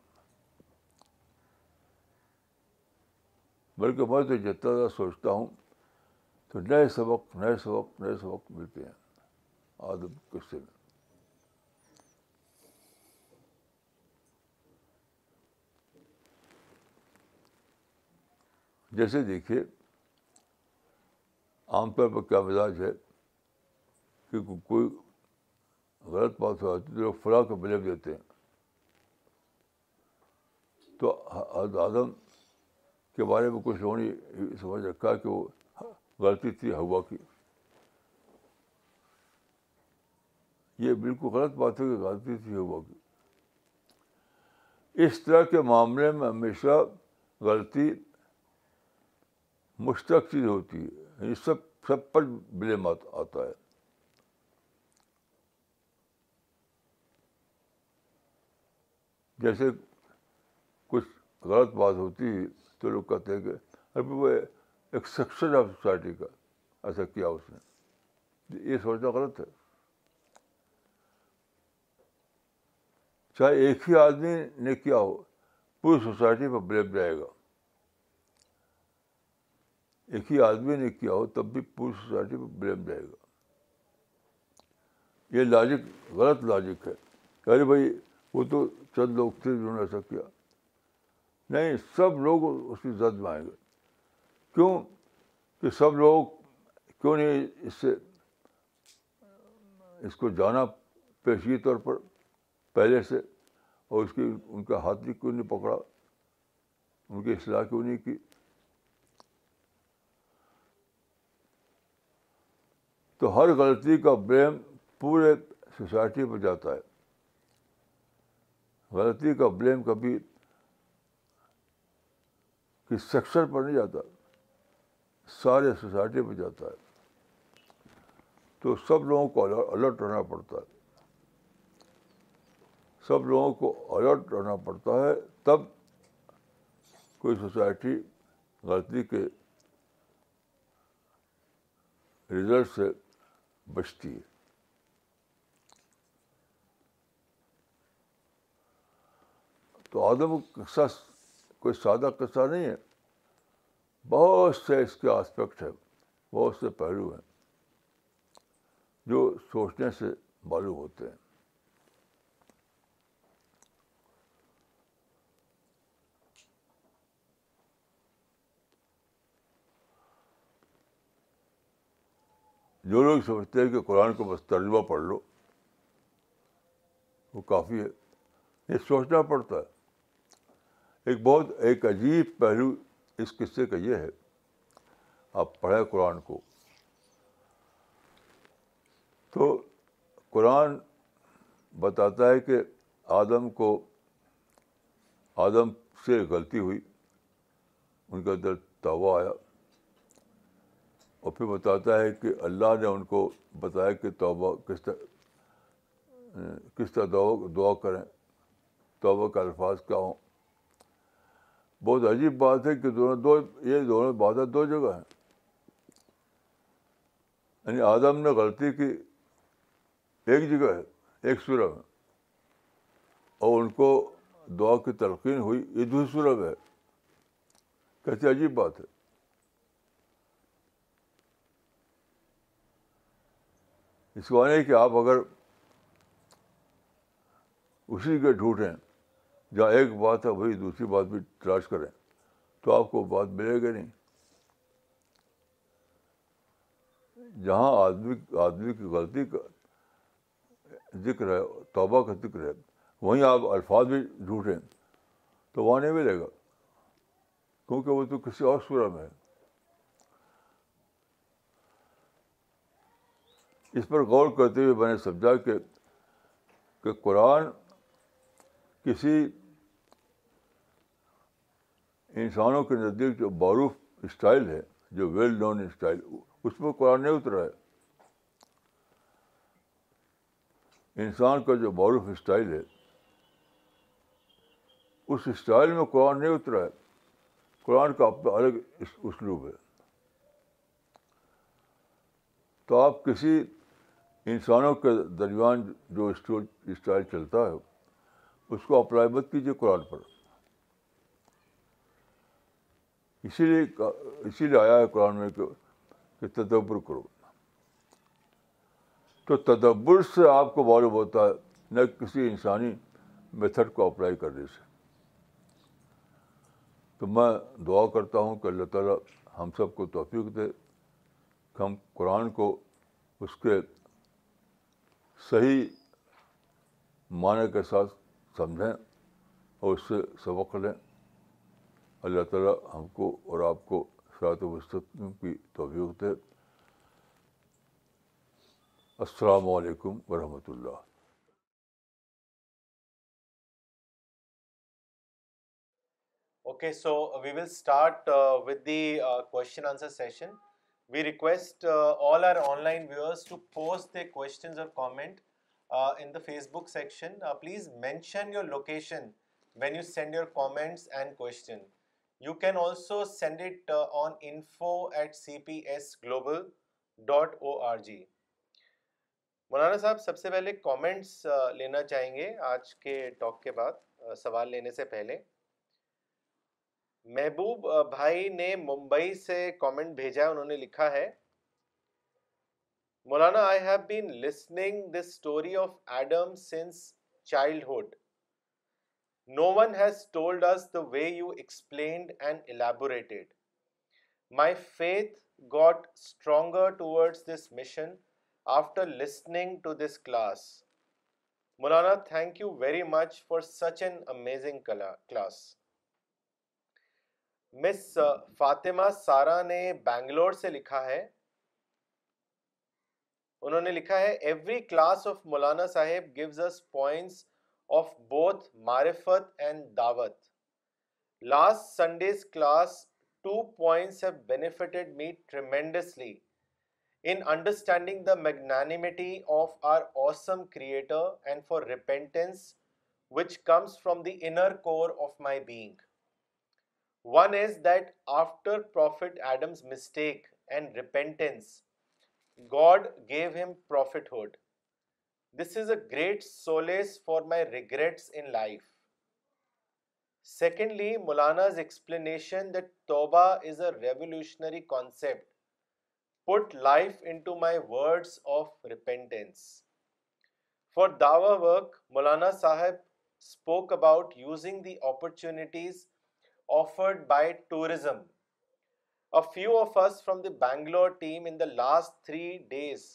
بلکہ میں تو جتنا زیادہ سوچتا ہوں تو نئے سبق نئے سبق نئے سبق ملتے ہیں آدم کس سے جیسے دیکھیے عام طور پر کیا مزاج ہے کہ کوئی غلط بات ہو جاتی ہے فلاں کو بلک دیتے ہیں تو آدم کے بارے میں کچھ لوگوں نے سمجھ رکھا کہ وہ غلطی تھی ہوا کی یہ بالکل غلط بات ہے کہ غلطی تھی ہوا کی اس طرح کے معاملے میں ہمیشہ غلطی چیز ہوتی ہے یہ سب سب پر بلیم آتا ہے جیسے کچھ غلط بات ہوتی تو لوگ کہتے ہیں کہ ابھی وہ آف سوسائٹی کا ایسا کیا اس نے یہ سوچنا غلط ہے چاہے ایک ہی آدمی نے کیا ہو پوری سوسائٹی پر بلیم جائے گا ایک ہی آدمی نے کیا ہو تب بھی پوری سوسائٹی پر بلیم جائے گا یہ لاجک غلط لاجک ہے ارے بھائی وہ تو چند لوگ تھے جنہوں نے ایسا کیا نہیں سب لوگ اس کی زد میں آئیں گے کیوں کہ سب لوگ کیوں نہیں اس سے اس کو جانا پیشگی طور پر پہلے سے اور اس کی ان کا ہاتھ بھی کیوں نہیں پکڑا ان کی اصلاح کیوں نہیں کی تو ہر غلطی کا بلیم پورے سوسائٹی پر جاتا ہے غلطی کا بلیم کبھی کس سیکشن پر نہیں جاتا سارے سوسائٹی پہ جاتا ہے تو سب لوگوں کو الرٹ رہنا پڑتا ہے سب لوگوں کو الرٹ رہنا پڑتا ہے تب کوئی سوسائٹی غلطی کے رزلٹ سے بچتی ہے تو آدم قصہ کوئی سادہ قصہ نہیں ہے بہت سے اس کے آسپیکٹ ہیں بہت سے پہلو ہیں جو سوچنے سے معلوم ہوتے ہیں جو لوگ سمجھتے ہیں کہ قرآن کو بس ترجمہ پڑھ لو وہ کافی ہے یہ سوچنا پڑتا ہے ایک بہت ایک عجیب پہلو اس قصے کا یہ ہے آپ پڑھیں قرآن کو تو قرآن بتاتا ہے کہ آدم کو آدم سے غلطی ہوئی ان کے اندر توبہ آیا اور پھر بتاتا ہے کہ اللہ نے ان کو بتایا کہ توبہ کس طرح کس طرح دعا کریں توبہ کا الفاظ کیا ہوں بہت عجیب بات ہے کہ دونوں دو یہ دونوں باتیں دو جگہ ہیں یعنی آدم نے غلطی کی ایک جگہ ہے ایک سورہ ہے اور ان کو دعا کی تلقین ہوئی یہ دوسری میں ہے کیسی عجیب بات ہے اس کو آنے کہ آپ اگر اسی کے ڈھونڈیں جہاں ایک بات ہے وہی دوسری بات بھی تلاش کریں تو آپ کو بات ملے گی نہیں جہاں آدمی آدمی کی غلطی کا ذکر ہے توبہ کا ذکر ہے وہیں آپ الفاظ بھی جھوٹیں تو وہاں نہیں ملے گا کیونکہ وہ تو کسی اور صورت میں ہے اس پر غور کرتے ہوئے میں نے سمجھا کہ کہ قرآن کسی انسانوں کے نزدیک جو معروف اسٹائل ہے جو ویل نون اسٹائل اس میں قرآن نہیں اترا ہے انسان کا جو معروف اسٹائل ہے اس اسٹائل میں قرآن نہیں اترا ہے قرآن کا اپنا الگ اسلوب ہے تو آپ کسی انسانوں کے درمیان جو اسٹائل چلتا ہے اس کو اپلائی مت کیجیے قرآن پر اسی لیے اسی لیے آیا ہے قرآن میں کہ تدبر کرو تو تدبر سے آپ کو معلوم ہوتا ہے نہ کسی انسانی میتھڈ کو اپلائی کرنے سے تو میں دعا کرتا ہوں کہ اللہ تعالیٰ ہم سب کو توفیق دے کہ ہم قرآن کو اس کے صحیح معنی کے ساتھ سمجھیں اور اس سے سبق لیں اللہ تعالیٰ ہم کو اور آپ کو کی توفیق دے السلام علیکم ورحمۃ اللہ و رحمت اللہ please mention your location when you send urgents you can also send it on info at C P S global dot O R G مولانا صاحب سب سے پہلے کامنٹس لینا چاہیں گے آج کے ٹاک کے بعد سوال لینے سے پہلے محبوب بھائی نے ممبئی سے کامنٹ بھیجا ہے انہوں نے لکھا ہے مولانا I have been listening this story of Adam since childhood no one has told us the way you you explained and my faith got stronger this this mission after listening to class class Maulana thank very much for such an amazing Miss Fatima Sara نے بینگلور سے لکھا ہے انہوں نے لکھا ہے every class of مولانا صاحب gives us points of both مارفت and دعوت last Sunday's class to points me tremendously understanding the magnanimity of our awesome creator and for repentance which comes from the inner core of my being one is that after prophet Adam's mistake and repentance God gave him prophethood This is a great solace for my regrets in life. Secondly, Maulana's explanation that Tawbah is a revolutionary concept put life into my words of repentance. For Dawah work, Maulana Sahib spoke about using the opportunities offered by tourism. A few of us from the Bangalore team in the last 3 days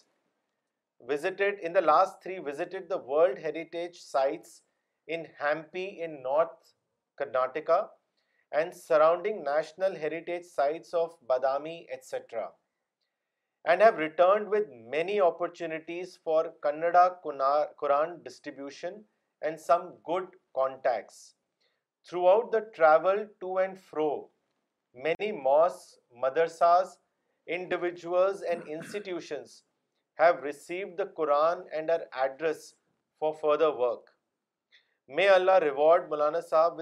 visited, in the last three, visited the World Heritage Sites in Hampi in North Karnataka and surrounding National Heritage Sites of Badami, etc. and have returned with many opportunities for Kannada Quran distribution and some good contacts. Throughout the travel to and fro, many mosques, madrasas, individuals and institutions address for reward مولانا صاحب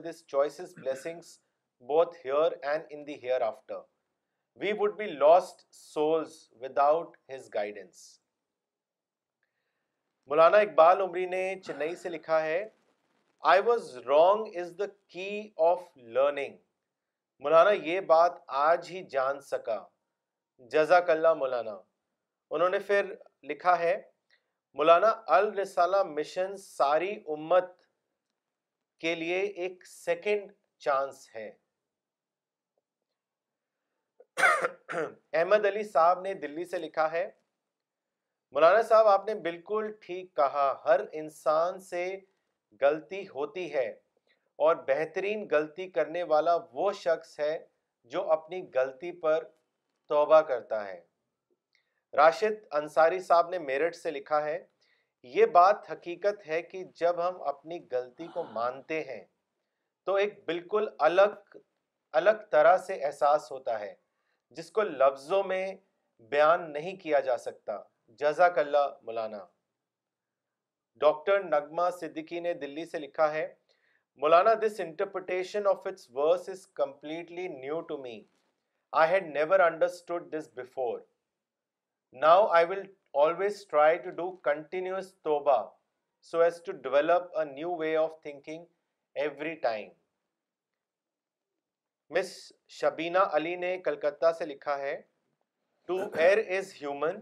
his guidance Maulana Iqbal عمری نے چنئی سے لکھا ہے I was wrong is the key of learning Maulana یہ بات آج ہی جان سکا جزاک اللہ مولانا انہوں نے پھر لکھا ہے مولانا الرسالہ مشن ساری امت کے لیے ایک سیکنڈ چانس ہے احمد علی صاحب نے دلی سے لکھا ہے مولانا صاحب آپ نے بالکل ٹھیک کہا ہر انسان سے غلطی ہوتی ہے اور بہترین غلطی کرنے والا وہ شخص ہے جو اپنی غلطی پر توبہ کرتا ہے راشد انصاری صاحب نے میرٹ سے لکھا ہے یہ بات حقیقت ہے کہ جب ہم اپنی غلطی کو مانتے ہیں تو ایک بالکل الگ الگ طرح سے احساس ہوتا ہے جس کو لفظوں میں بیان نہیں کیا جا سکتا جزاک اللہ مولانا ڈاکٹر نغمہ صدیقی نے دلی سے لکھا ہے مولانا this interpretation of its verse is completely new to me I had never understood this before now I will always try to do continuous توبہ so has to develop a new way of thinking every time Miss Shabina Ali نے کلکتہ سے لکھا ہے to err is human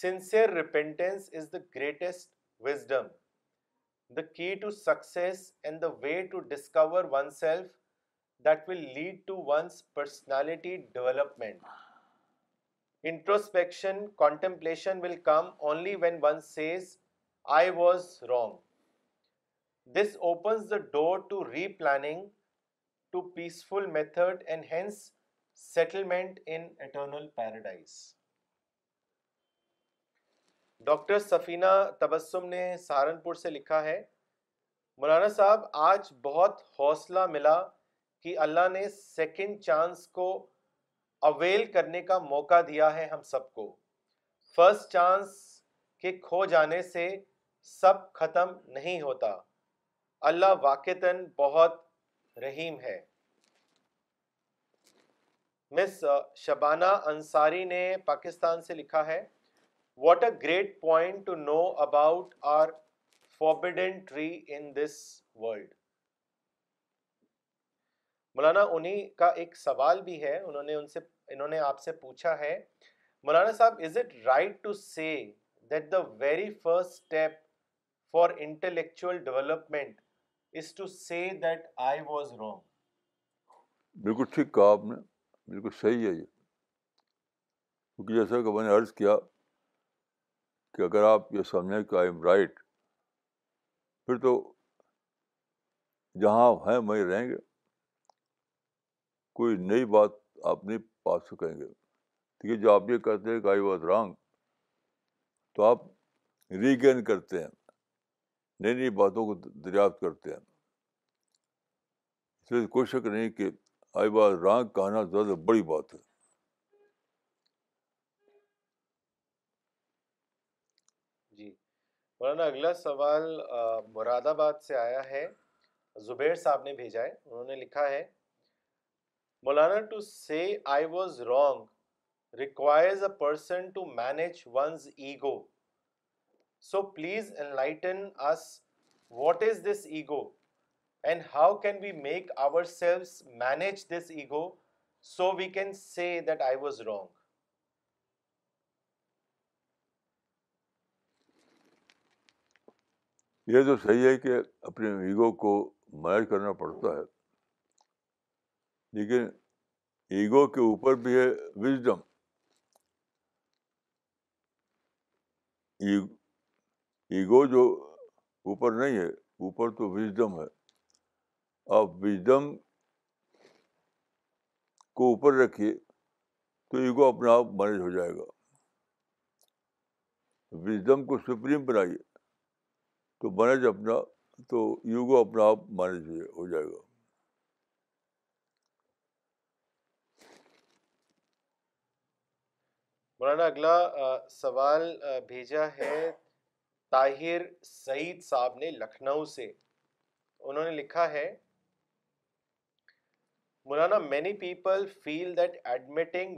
sincere repentance is the greatest wisdom the key to success and the way to discover oneself that will lead to one's personality development introspection contemplation will come only when one says I was wrong this opens the door to replanning to peaceful method and hence settlement in eternal paradise doctor Safina Tabassum نے سہارنپور سے لکھا ہے مولانا صاحب آج بہت حوصلہ ملا کہ اللہ نے سیکنڈ چانس کو اویل کرنے کا موقع دیا ہے ہم سب کو فرسٹ چانس کے کھو جانے سے سب ختم نہیں ہوتا اللہ واقعتاً بہت رحیم ہے مس شبانہ انصاری نے پاکستان سے لکھا ہے what a great point about our this world مولانا انہیں کا ایک سوال بھی ہے انہوں نے ان سے انہوں نے آپ سے پوچھا ہے مولانا صاحب is it right to see that the very first step for intellectual development is to see that I was wrong بالکل ٹھیک کہا آپ نے بالکل صحیح ہے یہ کیونکہ جیسا کہ میں نے عرض کیا کہ اگر آپ یہ سمجھیں کہ آئی ایم رائٹ پھر تو جہاں ہیں وہیں رہیں گے کوئی نئی بات اپنے پا سکیں گے جو آپ یہ کہتے ہیں کہ آئی واز رانگ تو آپ ریگین کرتے ہیں نئی نئی باتوں کو دریافت کرتے ہیں اس لیے کوئی شک نہیں کہ آئی واز رانگ کہنا زیادہ بڑی بات ہے جی مولانا اگلا سوال مراد آباد سے آیا ہے زبیر صاحب نے بھیجا ہے انہوں نے لکھا ہے مولانا to say I was wrong requires a person to manage one's ego so please enlighten us what is this ego and how can we make ourselves manage this ego so we can say that I was wrong یہ تو صحیح ہے کہ اپنے ego کو manage کرنا پڑتا ہے لیکن ایگو کے اوپر بھی ہے وزڈم ایگو جو اوپر نہیں ہے اوپر تو وزڈم ہے آپ وزڈم کو اوپر رکھیے تو ایگو اپنا آپ مینج ہو جائے گا وزڈم کو سپریم بنائیے تو مینج اپنا تو ایگو اپنا آپ مینج ہو جائے گا مولانا اگلا سوال بھیجا ہے طاہر سعید صاحب نے لکھنؤ سے انہوں نے لکھا ہے مولانا many people feel that admitting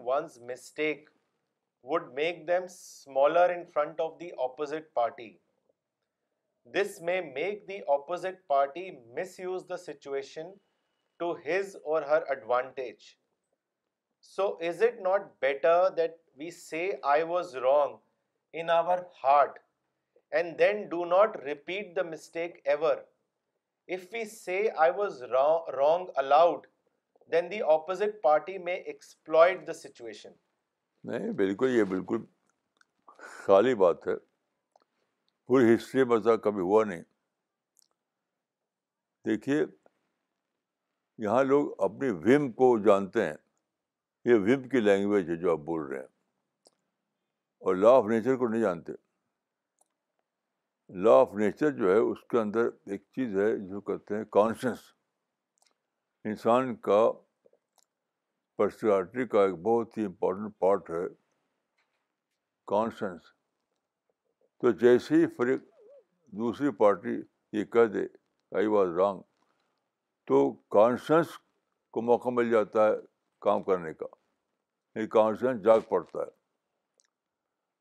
would make them smaller in front of the opposite party this may make the opposite party misuse the situation to his or her advantage so is it not better that we see I was wrong in our heart and then do not repeat the mistake ever if we see I was wrong aloud then the opposite party may the situation نہیں بالکل یہ بالکل خالی بات ہے پوری history میں ایسا کبھی ہوا نہیں دیکھیے یہاں لوگ اپنی وم کو جانتے ہیں یہ وم کی لینگویج ہے جو آپ بول رہے ہیں اور لا آف نیچر کو نہیں جانتے لا آف نیچر جو ہے اس کے اندر ایک چیز ہے جو کہتے ہیں کانشنس انسان کا پرسنالٹی کا ایک بہت ہی امپورٹنٹ پارٹ ہے کانشنس تو جیسے ہی فرق دوسری پارٹی یہ کہہ دے آئی واز رانگ تو کانشنس کو موقع مل جاتا ہے کام کرنے کا یہ کانشنس جاگ پڑتا ہے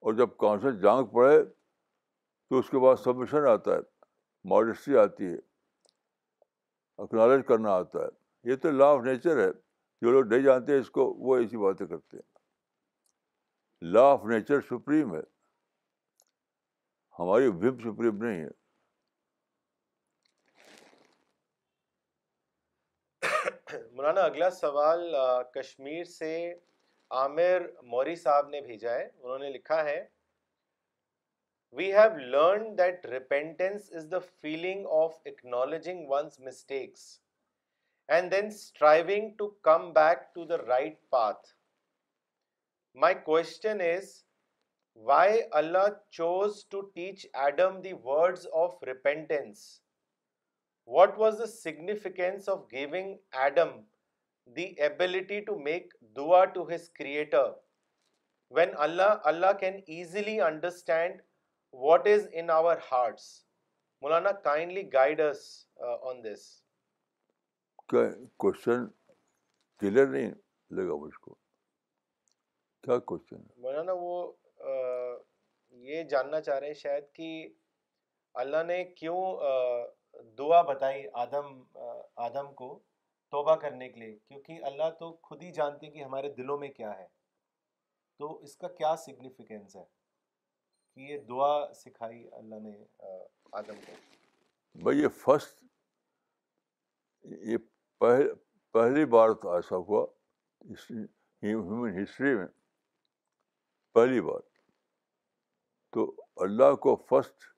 اور جب کانشیس جانگ پڑے تو اس کے بعد سبمشن آتا ہے ماڈسٹری آتی ہے اکنالج کرنا آتا ہے یہ تو لا آف نیچر ہے جو لوگ نہیں جانتے اس کو وہ ایسی باتیں کرتے ہیں لا آف نیچر سپریم ہے ہماری وم سپریم نہیں ہے مولانا اگلا سوال کشمیر سے عامر موری صاحب نے بھیجا ہے انہوں نے لکھا ہے we have learn that repentance is the feeling of acknowledging one's mistakes and then striving to to come back the right path my question is why Allah chose to teach Adam the words of repentance what was the significance of giving Adam مولانا وہ یہ جاننا چاہ رہے ہیں شاید کہ اللہ نے کیوں دعا بتائی آدم آدم کو توبہ کرنے کے لیے کیونکہ اللہ تو خود ہی جانتے کہ ہمارے دلوں میں کیا ہے تو اس کا کیا سگنیفیکنس ہے کہ یہ دعا سکھائی اللہ نے آدم کو بھائی یہ فسٹ یہ پہلی بار تو ایسا ہوا ہیومن ہسٹری میں پہلی بار تو اللہ کو فسٹ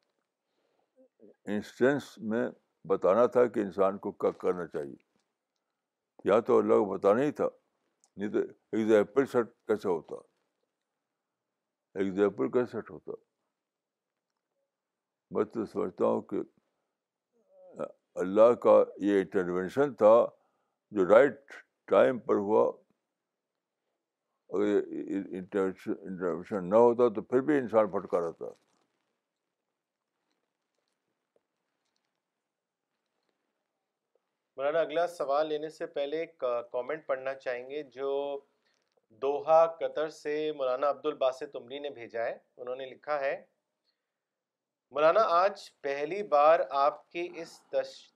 انسٹنس میں بتانا تھا کہ انسان کو کیا کرنا چاہیے یا تو اللہ کو پتہ نہیں تھا نہیں تو ایگزامپل سیٹ کیسا ہوتا ایگزامپل کیسے ہوتا میں تو سمجھتا ہوں کہ اللہ کا یہ انٹروینشن تھا جو رائٹ ٹائم پر ہوا اگر انٹروینشن نہ ہوتا تو پھر بھی انسان پھٹکا رہتا مولانا اگلا سوال لینے سے پہلے ایک کامنٹ پڑھنا چاہیں گے جو دوہا قطر سے مولانا عبد الباسط عمری نے بھیجا ہے انہوں نے لکھا ہے مولانا آج پہلی بار آپ کی اس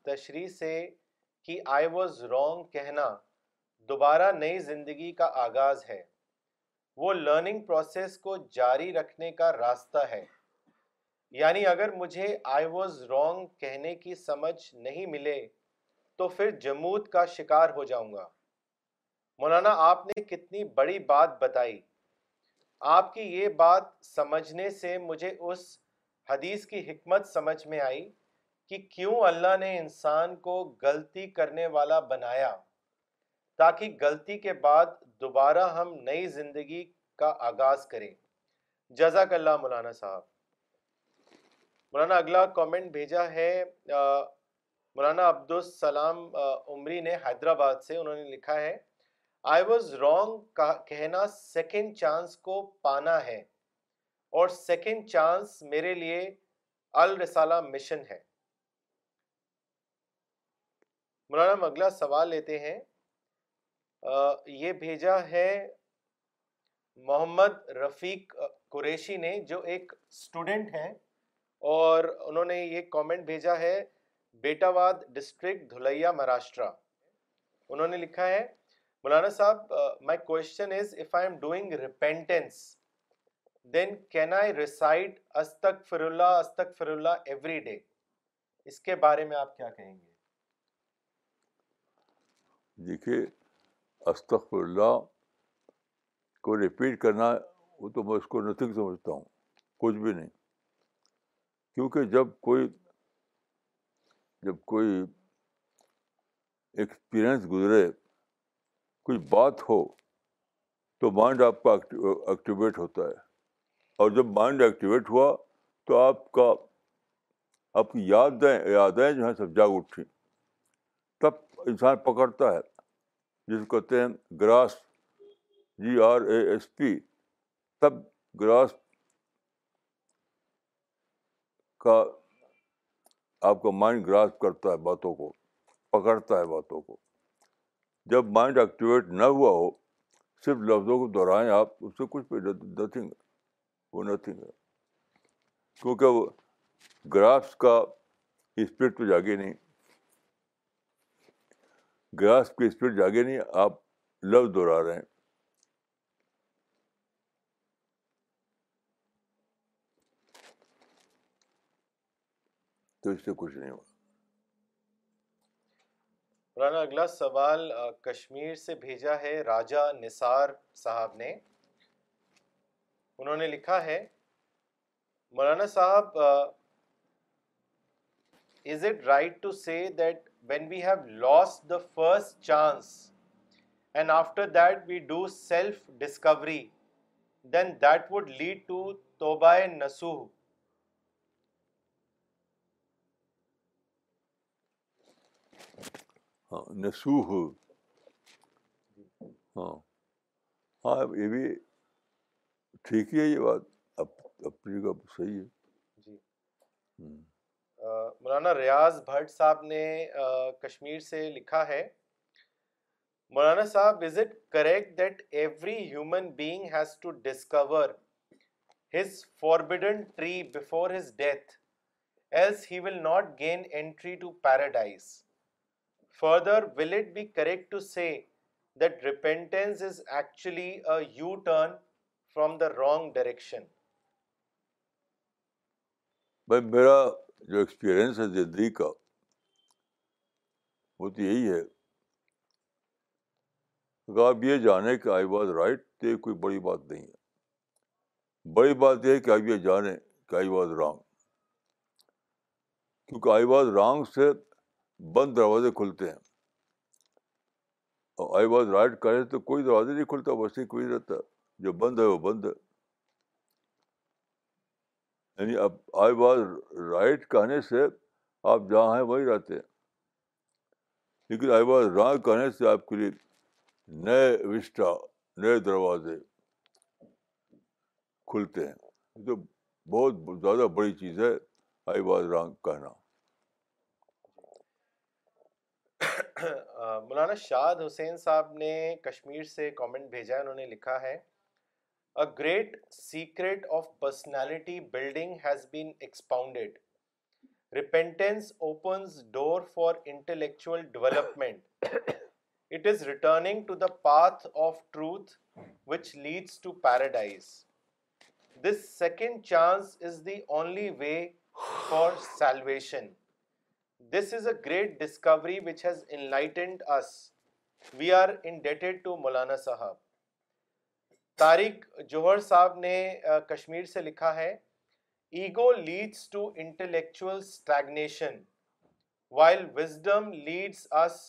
تشریح سے کہ آئی واز رانگ کہنا دوبارہ نئی زندگی کا آغاز ہے وہ لرننگ پروسیس کو جاری رکھنے کا راستہ ہے یعنی اگر مجھے آئی واز رانگ کہنے کی سمجھ نہیں ملے تو پھر جمود کا شکار ہو جاؤں گا مولانا آپ نے کتنی بڑی بات بتائی آپ کی یہ بات سمجھنے سے مجھے اس حدیث کی حکمت سمجھ میں آئی کہ کیوں اللہ نے انسان کو غلطی کرنے والا بنایا تاکہ غلطی کے بعد دوبارہ ہم نئی زندگی کا آغاز کریں جزاک اللہ مولانا صاحب مولانا اگلا کامنٹ بھیجا ہے مولانا عبدالسلام عمری نے حیدرآباد سے انہوں نے لکھا ہے کہنا سیکنڈ چانس کو پانا ہے اور میرے لیے الرسالہ مشن ہے مولانا ہم اگلا سوال لیتے ہیں یہ بھیجا ہے محمد رفیق قریشی نے جو ایک اسٹوڈنٹ ہے اور انہوں نے یہ کامنٹ بھیجا ہے بیٹا واد ڈسٹرکٹ دھلیا مہاراشٹرا انہوں نے لکھا ہے مولانا صاحب my question is if I am doing repentance then can I recite استغفر اللہ استغفر اللہ ایوری ڈے اس کے بارے میں آپ کیا کہیں گے دیکھیے استغفر اللہ کو ریپیٹ کرنا وہ تو میں اس کو نتھنگ سمجھتا ہوں کچھ بھی نہیں کیونکہ جب کوئی جب کوئی ایکسپیرئنس گزرے کوئی بات ہو تو مائنڈ آپ کا ایکٹیویٹ ہوتا ہے اور جب مائنڈ ایکٹیویٹ ہوا تو آپ کا آپ کی یادیں یادیں جو ہیں سب جاگ اٹھی تب انسان پکڑتا ہے جس کو کہتے ہیں gross G R A S P تب گراس کا آپ کا مائنڈ گراسپ کرتا ہے باتوں کو پکڑتا ہے باتوں کو جب مائنڈ ایکٹیویٹ نہ ہوا ہو صرف لفظوں کو دہرائیں آپ اس سے کچھ بھی نتھنگ وہ نتھنگ ہے کیونکہ وہ گراسپ کا اسپرٹ تو جاگے نہیں گراسپ کی اسپرٹ جاگے نہیں آپ لفظ دہرا رہے ہیں تو اس سے کچھ نہیں مولانا اگلا سوال کشمیر سے بھیجا ہے صاحب نے نے انہوں لکھا ہے مولانا صاحب is it right to say that when we've lost first chance and after that we do self discovery then that lead to توبائے ہاں،, ہاں ہاں یہ بھی ٹھیک ہی ہے یہ بات اپنی صحیح ہے جی۔ مولانا ریاض بھٹ صاحب نے کشمیر سے لکھا ہے مولانا صاحب is it correct that every human being has to discover his tree before his death else he will not gain entry to paradise further will it be correct to see that repentance is actually a U turn from the wrong direction بھائی میرا جو experience ہے زندگی کا وہ تو یہی ہے آپ یہ جانیں کہ آئی واز رائٹ تو یہ کوئی بڑی بات نہیں ہے بڑی بات یہ ہے کہ آپ یہ جانیں کہ آئی واز رانگ کیونکہ آئی واز رانگ سے بند دروازے کھلتے ہیں اور آئی واز رائٹ کریں تو کوئی دروازے نہیں کھلتا ویسے کوئی رہتا جو بند ہے وہ بند ہے یعنی اب آئی واز رائٹ کہنے سے آپ جہاں ہیں وہیں رہتے ہیں لیکن آئی واز رانگ کہنے سے آپ کے لیے نئے وشٹا نئے دروازے کھلتے ہیں تو بہت زیادہ بڑی چیز ہے آئی واز رانگ کہنا مولانا شاد حسین صاحب نے کشمیر سے کامنٹ بھیجا ہے انہوں نے لکھا ہے a great secret of personality building has been expounded repentance opens door for intellectual development it is returning to the path of truth which leads to paradise this second chance is the only way for salvation this is a great discovery which has enlightened we are indebted to مولانا صاحب طارق جوہر صاحب نے کشمیر سے لکھا ہے ego leads to intellectual stagnation while wisdom leads us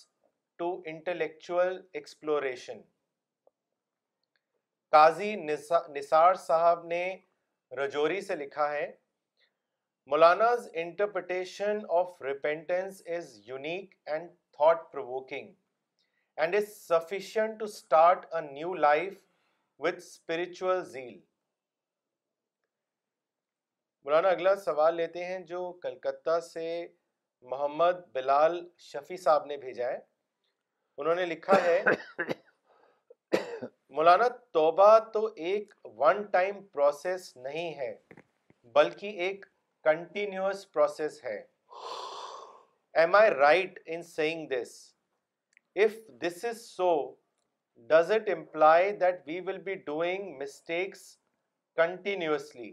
to intellectual exploration Qazi Nisar صاحب نے رجوری سے لکھا ہے مولانا انٹرپریٹیشن آف ریپینٹینس یونیکنگ سفیشینٹ مولانا اگلا سوال لیتے ہیں جو کلکتہ سے محمد بلال شفیع صاحب نے بھیجا ہے انہوں نے لکھا ہے مولانا توبہ تو ایک ون ٹائم پروسیس نہیں ہے بلکہ ایک کنٹینیوس پروسیس ہے am I right in seeing this if this is so does it imply that we will be doing mistakes continuously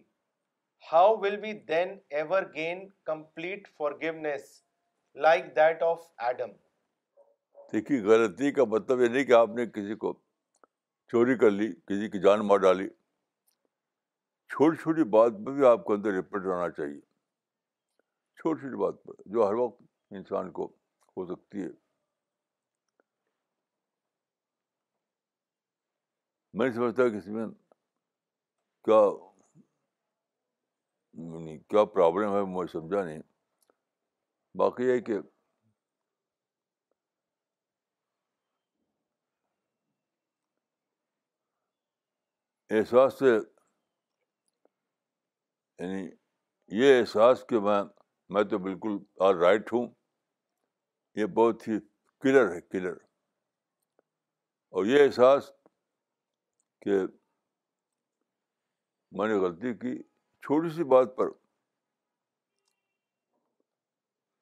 how will be then ever gain complete forgiveness like that of Adam دیکھیے غلطی کا مطلب یہ نہیں کہ آپ نے کسی کو چوری کر لی کسی کی جان مار ڈالی چھوٹی چھوٹی بات پہ بھی آپ کے اندر ریپٹ رہنا چاہیے چھوٹی چھوٹی بات پر جو ہر وقت انسان کو ہو سکتی ہے میں نہیں سمجھتا کہ اس میں کیا پرابلم یعنی ہے مجھے سمجھا نہیں باقی یہ کہ احساس سے یعنی یہ احساس کہ میں میں تو بالکل آل رائٹ ہوں یہ بہت ہی کلر ہے کلر اور یہ احساس کہ میں نے غلطی کی چھوٹی سی بات پر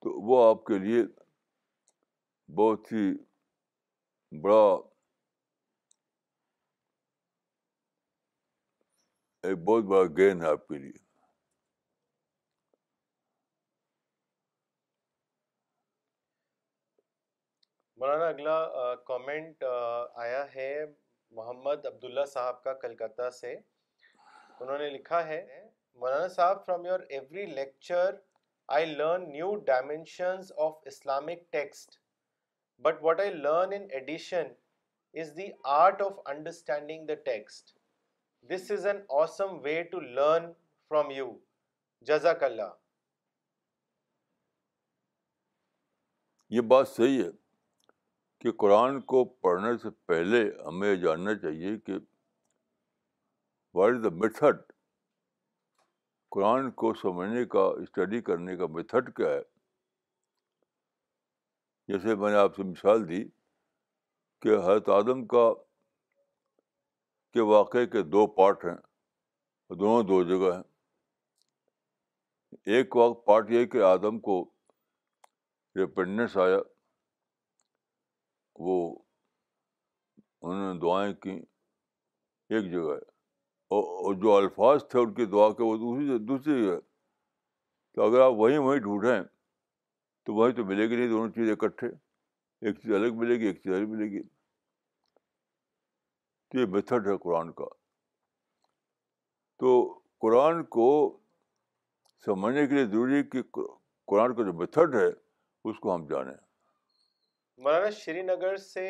تو وہ آپ کے لیے بہت ہی بڑا ایک بہت بڑا گین ہے آپ کے لیے مولانا اگلا کامنٹ آیا ہے محمد عبداللہ صاحب کا کلکتہ سے انہوں نے لکھا ہے مولانا صاحب from your every lecture I learn new dimensions of Islamic text but what I learn in addition is the art of understanding the text this is an awesome way to learn from you جزاک اللہ یہ بات صحیح ہے کہ قرآن کو پڑھنے سے پہلے ہمیں جاننا چاہیے کہ واٹ از دا میتھڈ قرآن کو سمجھنے کا اسٹڈی کرنے کا میتھڈ کیا ہے جیسے میں نے آپ سے مثال دی کہ حضرت آدم کا کے واقعے کے دو پارٹ ہیں دونوں دو جگہ ہیں ایک وقت پارٹ یہ کہ آدم کو ریپینڈنس آیا وہ انہوں نے دعائیں کیں ایک جگہ اور جو الفاظ تھے ان کی دعا کے وہ دوسری دوسری جگہ تو اگر آپ وہیں وہیں ڈھونڈیں تو وہیں تو ملے گی نہیں دونوں چیزیں اکٹھے ایک چیز الگ ملے گی ایک چیز الگ ملے گی تو یہ میتھڈ ہے قرآن کا تو قرآن کو سمجھنے کے لیے ضروری ہے کہ قرآن کا جو میتھڈ ہے اس کو ہم جانیں مولانا شری نگر سے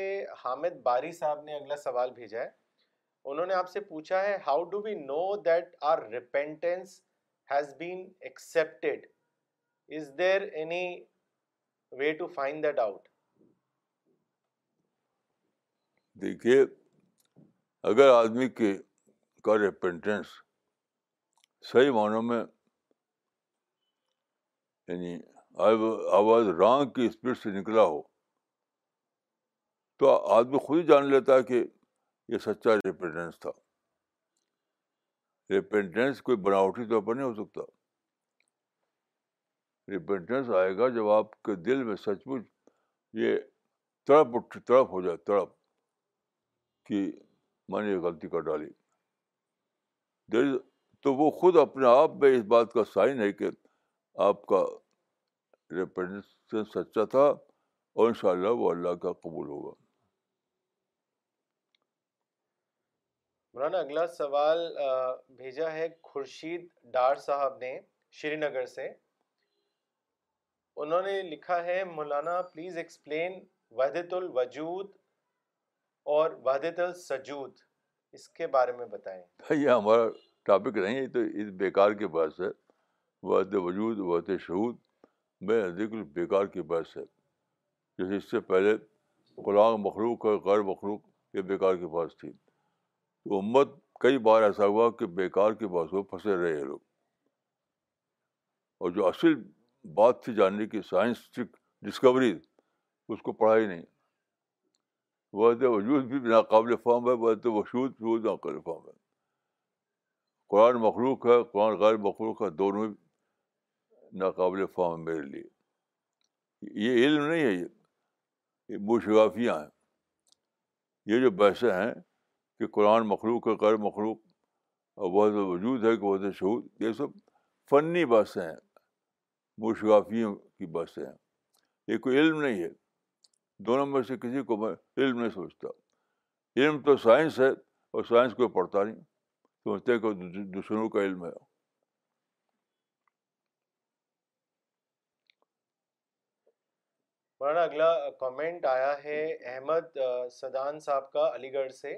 حامد باری صاحب نے اگلا سوال بھیجا ہے انہوں نے آپ سے پوچھا ہے how do we know that repentance been any way to find that out دیکھیے اگر آدمی کے کا رپینٹینس صحیح معنوں میں یعنی رانگ کی اسپیڈ سے نکلا ہو تو آدمی خود ہی جان لیتا ہے کہ یہ سچا ریپینڈنس تھا ریپینڈنس کوئی بناوٹی طور پر نہیں ہو سکتا ریپینڈنس آئے گا جب آپ کے دل میں سچ مچ یہ تڑپ اٹھ تڑپ ہو جائے تڑپ کہ میں نے یہ غلطی کر ڈالی دیر تو وہ خود اپنے آپ میں اس بات کا سائن ہے کہ آپ کا ریپینڈنس سچا تھا اور ان شاء اللہ وہ اللہ کا قبول ہوگا مولانا اگلا سوال بھیجا ہے خورشید ڈار صاحب نے شری نگر سے انہوں نے لکھا ہے مولانا پلیز ایکسپلین وحدت الوجود اور وحدت السجود اس کے بارے میں بتائیں یہ ہمارا ٹاپک نہیں ہے تو اس بیکار کے بحث ہے وحد وجود وحد شہود میں بالکل بیکار کی بحث ہے اس سے پہلے غلام مخلوق اور غیر مخلوق یہ بیکار کی بحث تھی وہ امت کئی بار ایسا ہوا کہ بے کار کے ہو پھنسے رہے لوگ اور جو اصل بات تھی جاننے کی سائنسٹک ڈسکوری اس کو پڑھائی نہیں وہ وجود بھی ناقابل فام ہے وہ تو وشود ناقابل فام ہے قرآن مخلوق ہے قرآن غیر مخلوق ہے دونوں ناقابل فام ہے میرے لیے یہ علم نہیں ہے یہ بو شگافیاں ہیں یہ جو بحثیں ہیں کہ قرآن مخلوق ہے غیر مخلوق اور بہت وجود ہے کہ وہ شہود یہ سب فنی باتیں ہیں مشغافیوں کی باتیں ہیں یہ کوئی علم نہیں ہے دونوں میں سے کسی کو میں علم نہیں سوچتا علم تو سائنس ہے اور سائنس کو پڑھتا نہیں ہیں کہ دوسروں کا علم ہے اگلا کامنٹ آیا ہے احمد سدان صاحب کا علی گڑھ سے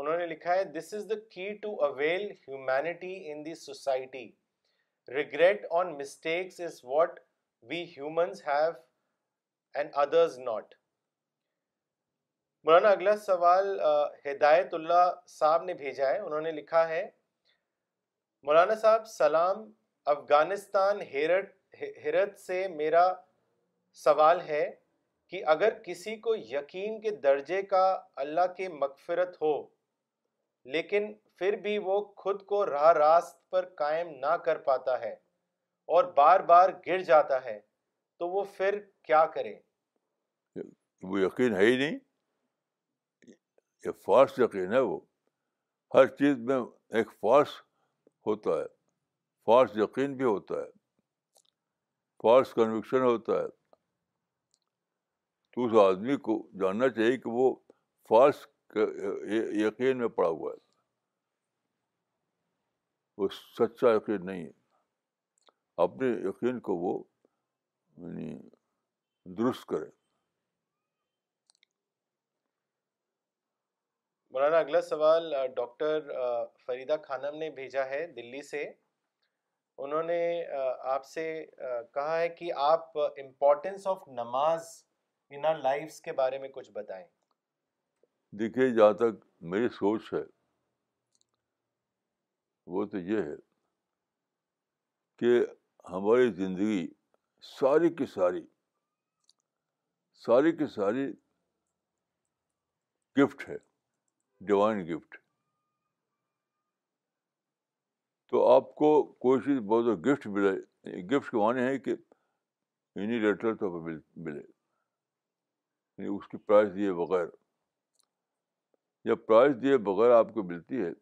انہوں نے لکھا ہے this is the key to avail humanity in the society regret on not مولانا اگلا سوال ہدایت اللہ صاحب نے بھیجا ہے انہوں نے لکھا ہے مولانا صاحب سلام افغانستان ہیرت ہیرت سے میرا سوال ہے کہ اگر کسی کو یقین کے درجے کا اللہ کے مغفرت ہو لیکن پھر بھی وہ خود کو راہ راست پر قائم نہ کر پاتا ہے اور بار بار گر جاتا ہے تو وہ پھر کیا کرے وہ یقین ہے ہی نہیں فالس یقین ہے وہ ہر چیز میں ایک فالس ہوتا ہے فالس یقین بھی ہوتا ہے فالس کنوکشن ہوتا ہے تو اس آدمی کو جاننا چاہیے کہ وہ فالس یقین میں پڑا ہوا ہے وہ سچا یقین نہیں ہے اپنے یقین کو وہ یعنی درست کرے مولانا اگلا سوال ڈاکٹر فریدہ خانم نے بھیجا ہے دلی سے انہوں نے آپ سے کہا ہے کہ آپ امپورٹینس آف نماز ان کے بارے میں کچھ بتائیں دیکھیے جہاں تک میری سوچ ہے وہ تو یہ ہے کہ ہماری زندگی ساری کی ساری ساری کی ساری گفٹ ہے ڈیوائن گفٹ تو آپ کو کوئی چیز بہت گفٹ ملے گفٹ کے معنی ہیں کہ لیٹر یعنی تو ملے یعنی اس کی پرائز دیے بغیر یا پرائز دیے بغیر آپ کو ملتی ہے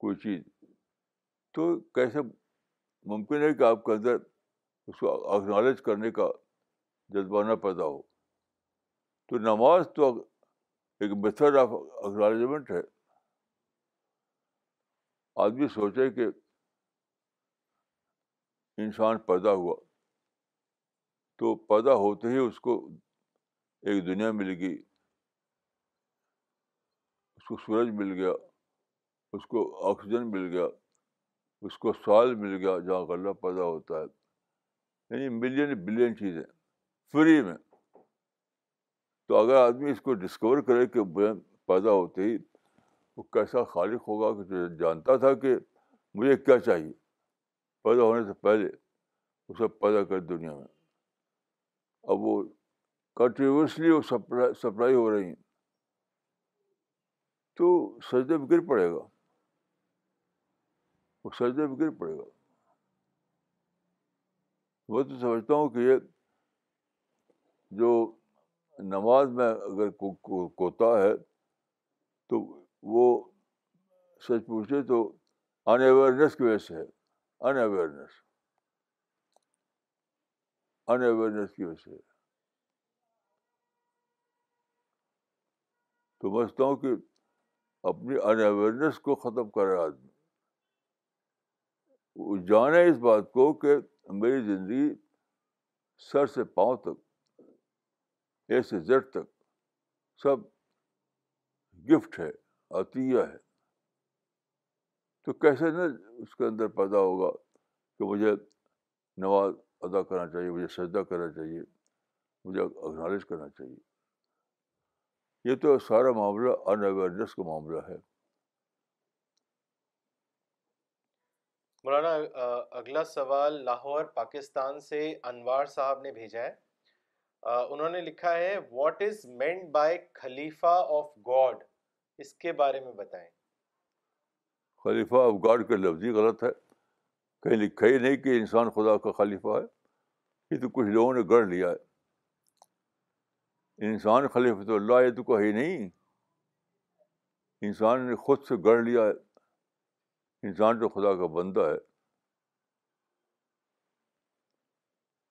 کوئی چیز تو کیسے ممکن ہے کہ آپ کے اندر اس کو اکنالج کرنے کا جذبہ نہ پیدا ہو تو نماز تو ایک میتھڈ آف اکنالجمنٹ ہے آدمی سوچے کہ انسان پیدا ہوا تو پیدا ہوتے ہی اس کو ایک دنیا مل گئی کو سورج مل گیا اس کو آکسیجن مل گیا اس کو سال مل گیا جہاں غلہ پیدا ہوتا ہے یعنی ملین بلین چیزیں فری میں تو اگر آدمی اس کو ڈسکور کرے کہ پیدا ہوتے ہی وہ کیسا خالق ہوگا کہ جو جانتا تھا کہ مجھے کیا چاہیے پیدا ہونے سے پہلے اسے پیدا کر دنیا میں اب وہ کنٹینیوسلی وہ سپلائی ہو رہی ہیں تو سجدے میں گر پڑے گا وہ سجدے میں گر پڑے گا میں تو سمجھتا ہوں کہ یہ جو نماز میں اگر کوتا ہے تو وہ سچ پوچھے تو ان اویئرنیس کی وجہ سے ہے ان اویئرنیس ان اویئرنیس کی وجہ سے تو سمجھتا ہوں کہ اپنی ان اویئرنیس کو ختم کرے آدمی وہ جانے اس بات کو کہ میری زندگی سر سے پاؤں تک اے سے زیڈ تک سب گفٹ ہے عطیہ ہے تو کیسے نہ اس کے اندر پیدا ہوگا کہ مجھے نماز ادا کرنا چاہیے مجھے سجدہ کرنا چاہیے مجھے اگنالج کرنا چاہیے یہ تو سارا معاملہ ان اویئرنیس کا معاملہ ہے مولانا اگلا سوال لاہور پاکستان سے انوار صاحب نے بھیجا ہے انہوں نے لکھا ہے what is meant by khalifa of God اس کے بارے میں بتائیں خلیفہ آف گاڈ کا لفظ ہی غلط ہے کہیں لکھا ہی نہیں کہ انسان خدا کا خلیفہ ہے یہ تو کچھ لوگوں نے گڑھ لیا ہے انسان خلیفۃ اللہ یہ تو کہ نہیں انسان نے خود سے گڑھ لیا ہے انسان تو خدا کا بندہ ہے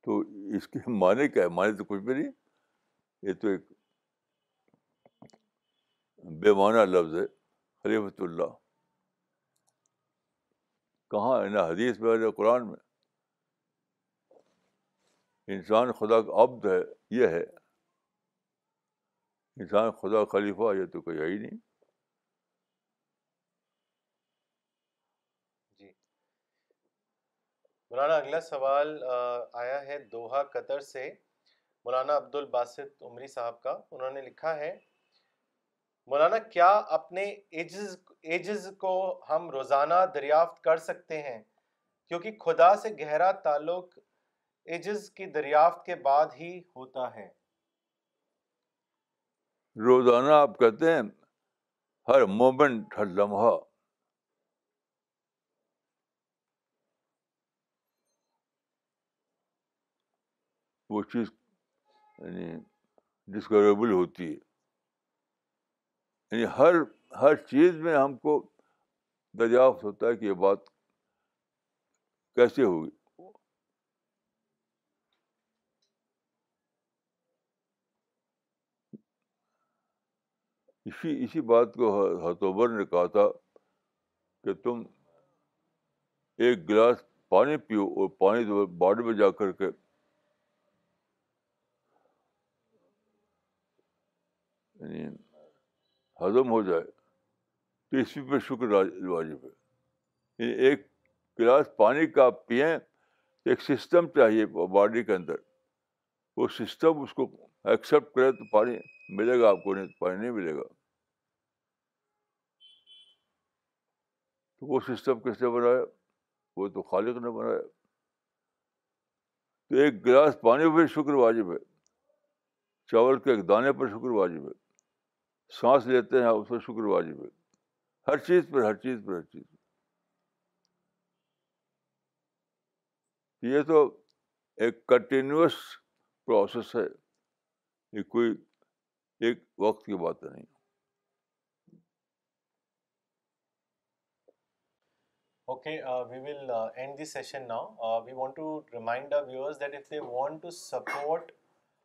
تو اس کے معنی کیا ہے معنی تو کچھ بھی نہیں یہ تو ایک بے معنی لفظ ہے خلیفۃ اللہ کہاں ہے نہ حدیث میں نہ قرآن میں انسان خدا کا عبد ہے یہ ہے انسان خدا خلیفہ یہ تو کوئی ہے ہی نہیں جی۔ مولانا اگلا سوال آیا ہے دوہا قطر سے مولانا عبد الباسط عمری صاحب کا انہوں نے لکھا ہے مولانا کیا اپنے ایجز ایجز کو ہم روزانہ دریافت کر سکتے ہیں کیونکہ خدا سے گہرا تعلق ایجز کی دریافت کے بعد ہی ہوتا ہے روزانہ آپ کہتے ہیں ہر مومنٹ ہر لمحہ وہ چیز یعنی ڈسکوریبل ہوتی ہے یعنی ہر ہر چیز میں ہم کو دریافت ہوتا ہے کہ یہ بات کیسے ہوگی اسی اسی بات کو ہتوبر نے کہا تھا کہ تم ایک گلاس پانی پیو اور پانی تو باڈی میں جا کر کے یعنی ہضم ہو جائے تو اسی پہ شکر واجب ہے یعنی ایک گلاس پانی کا آپ پئیں ایک سسٹم چاہیے باڈی کے اندر وہ سسٹم اس کو ایکسیپٹ کرے تو پانی ملے گا آپ کو نہیں پانی نہیں ملے گا تو وہ سسٹم کس نے بنایا وہ تو خالق نے بنایا تو ایک گلاس پانی پہ شکر واجب ہے چاول کے ایک دانے پر شکر واجب ہے سانس لیتے ہیں اس پر شکر واجب ہے ہر چیز پر ہر چیز پر ہر چیز پر یہ تو ایک کنٹینیوس پروسیس ہے یہ کوئی ایک وقت کی بات نہیں Okay, uh, we will uh, end this session now. Uh, we want to remind our viewers that if they want to support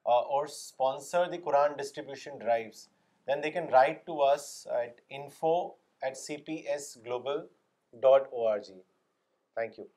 or sponsor the Quran distribution drives, then they can write to us at info@cpsglobal.org. Thank you.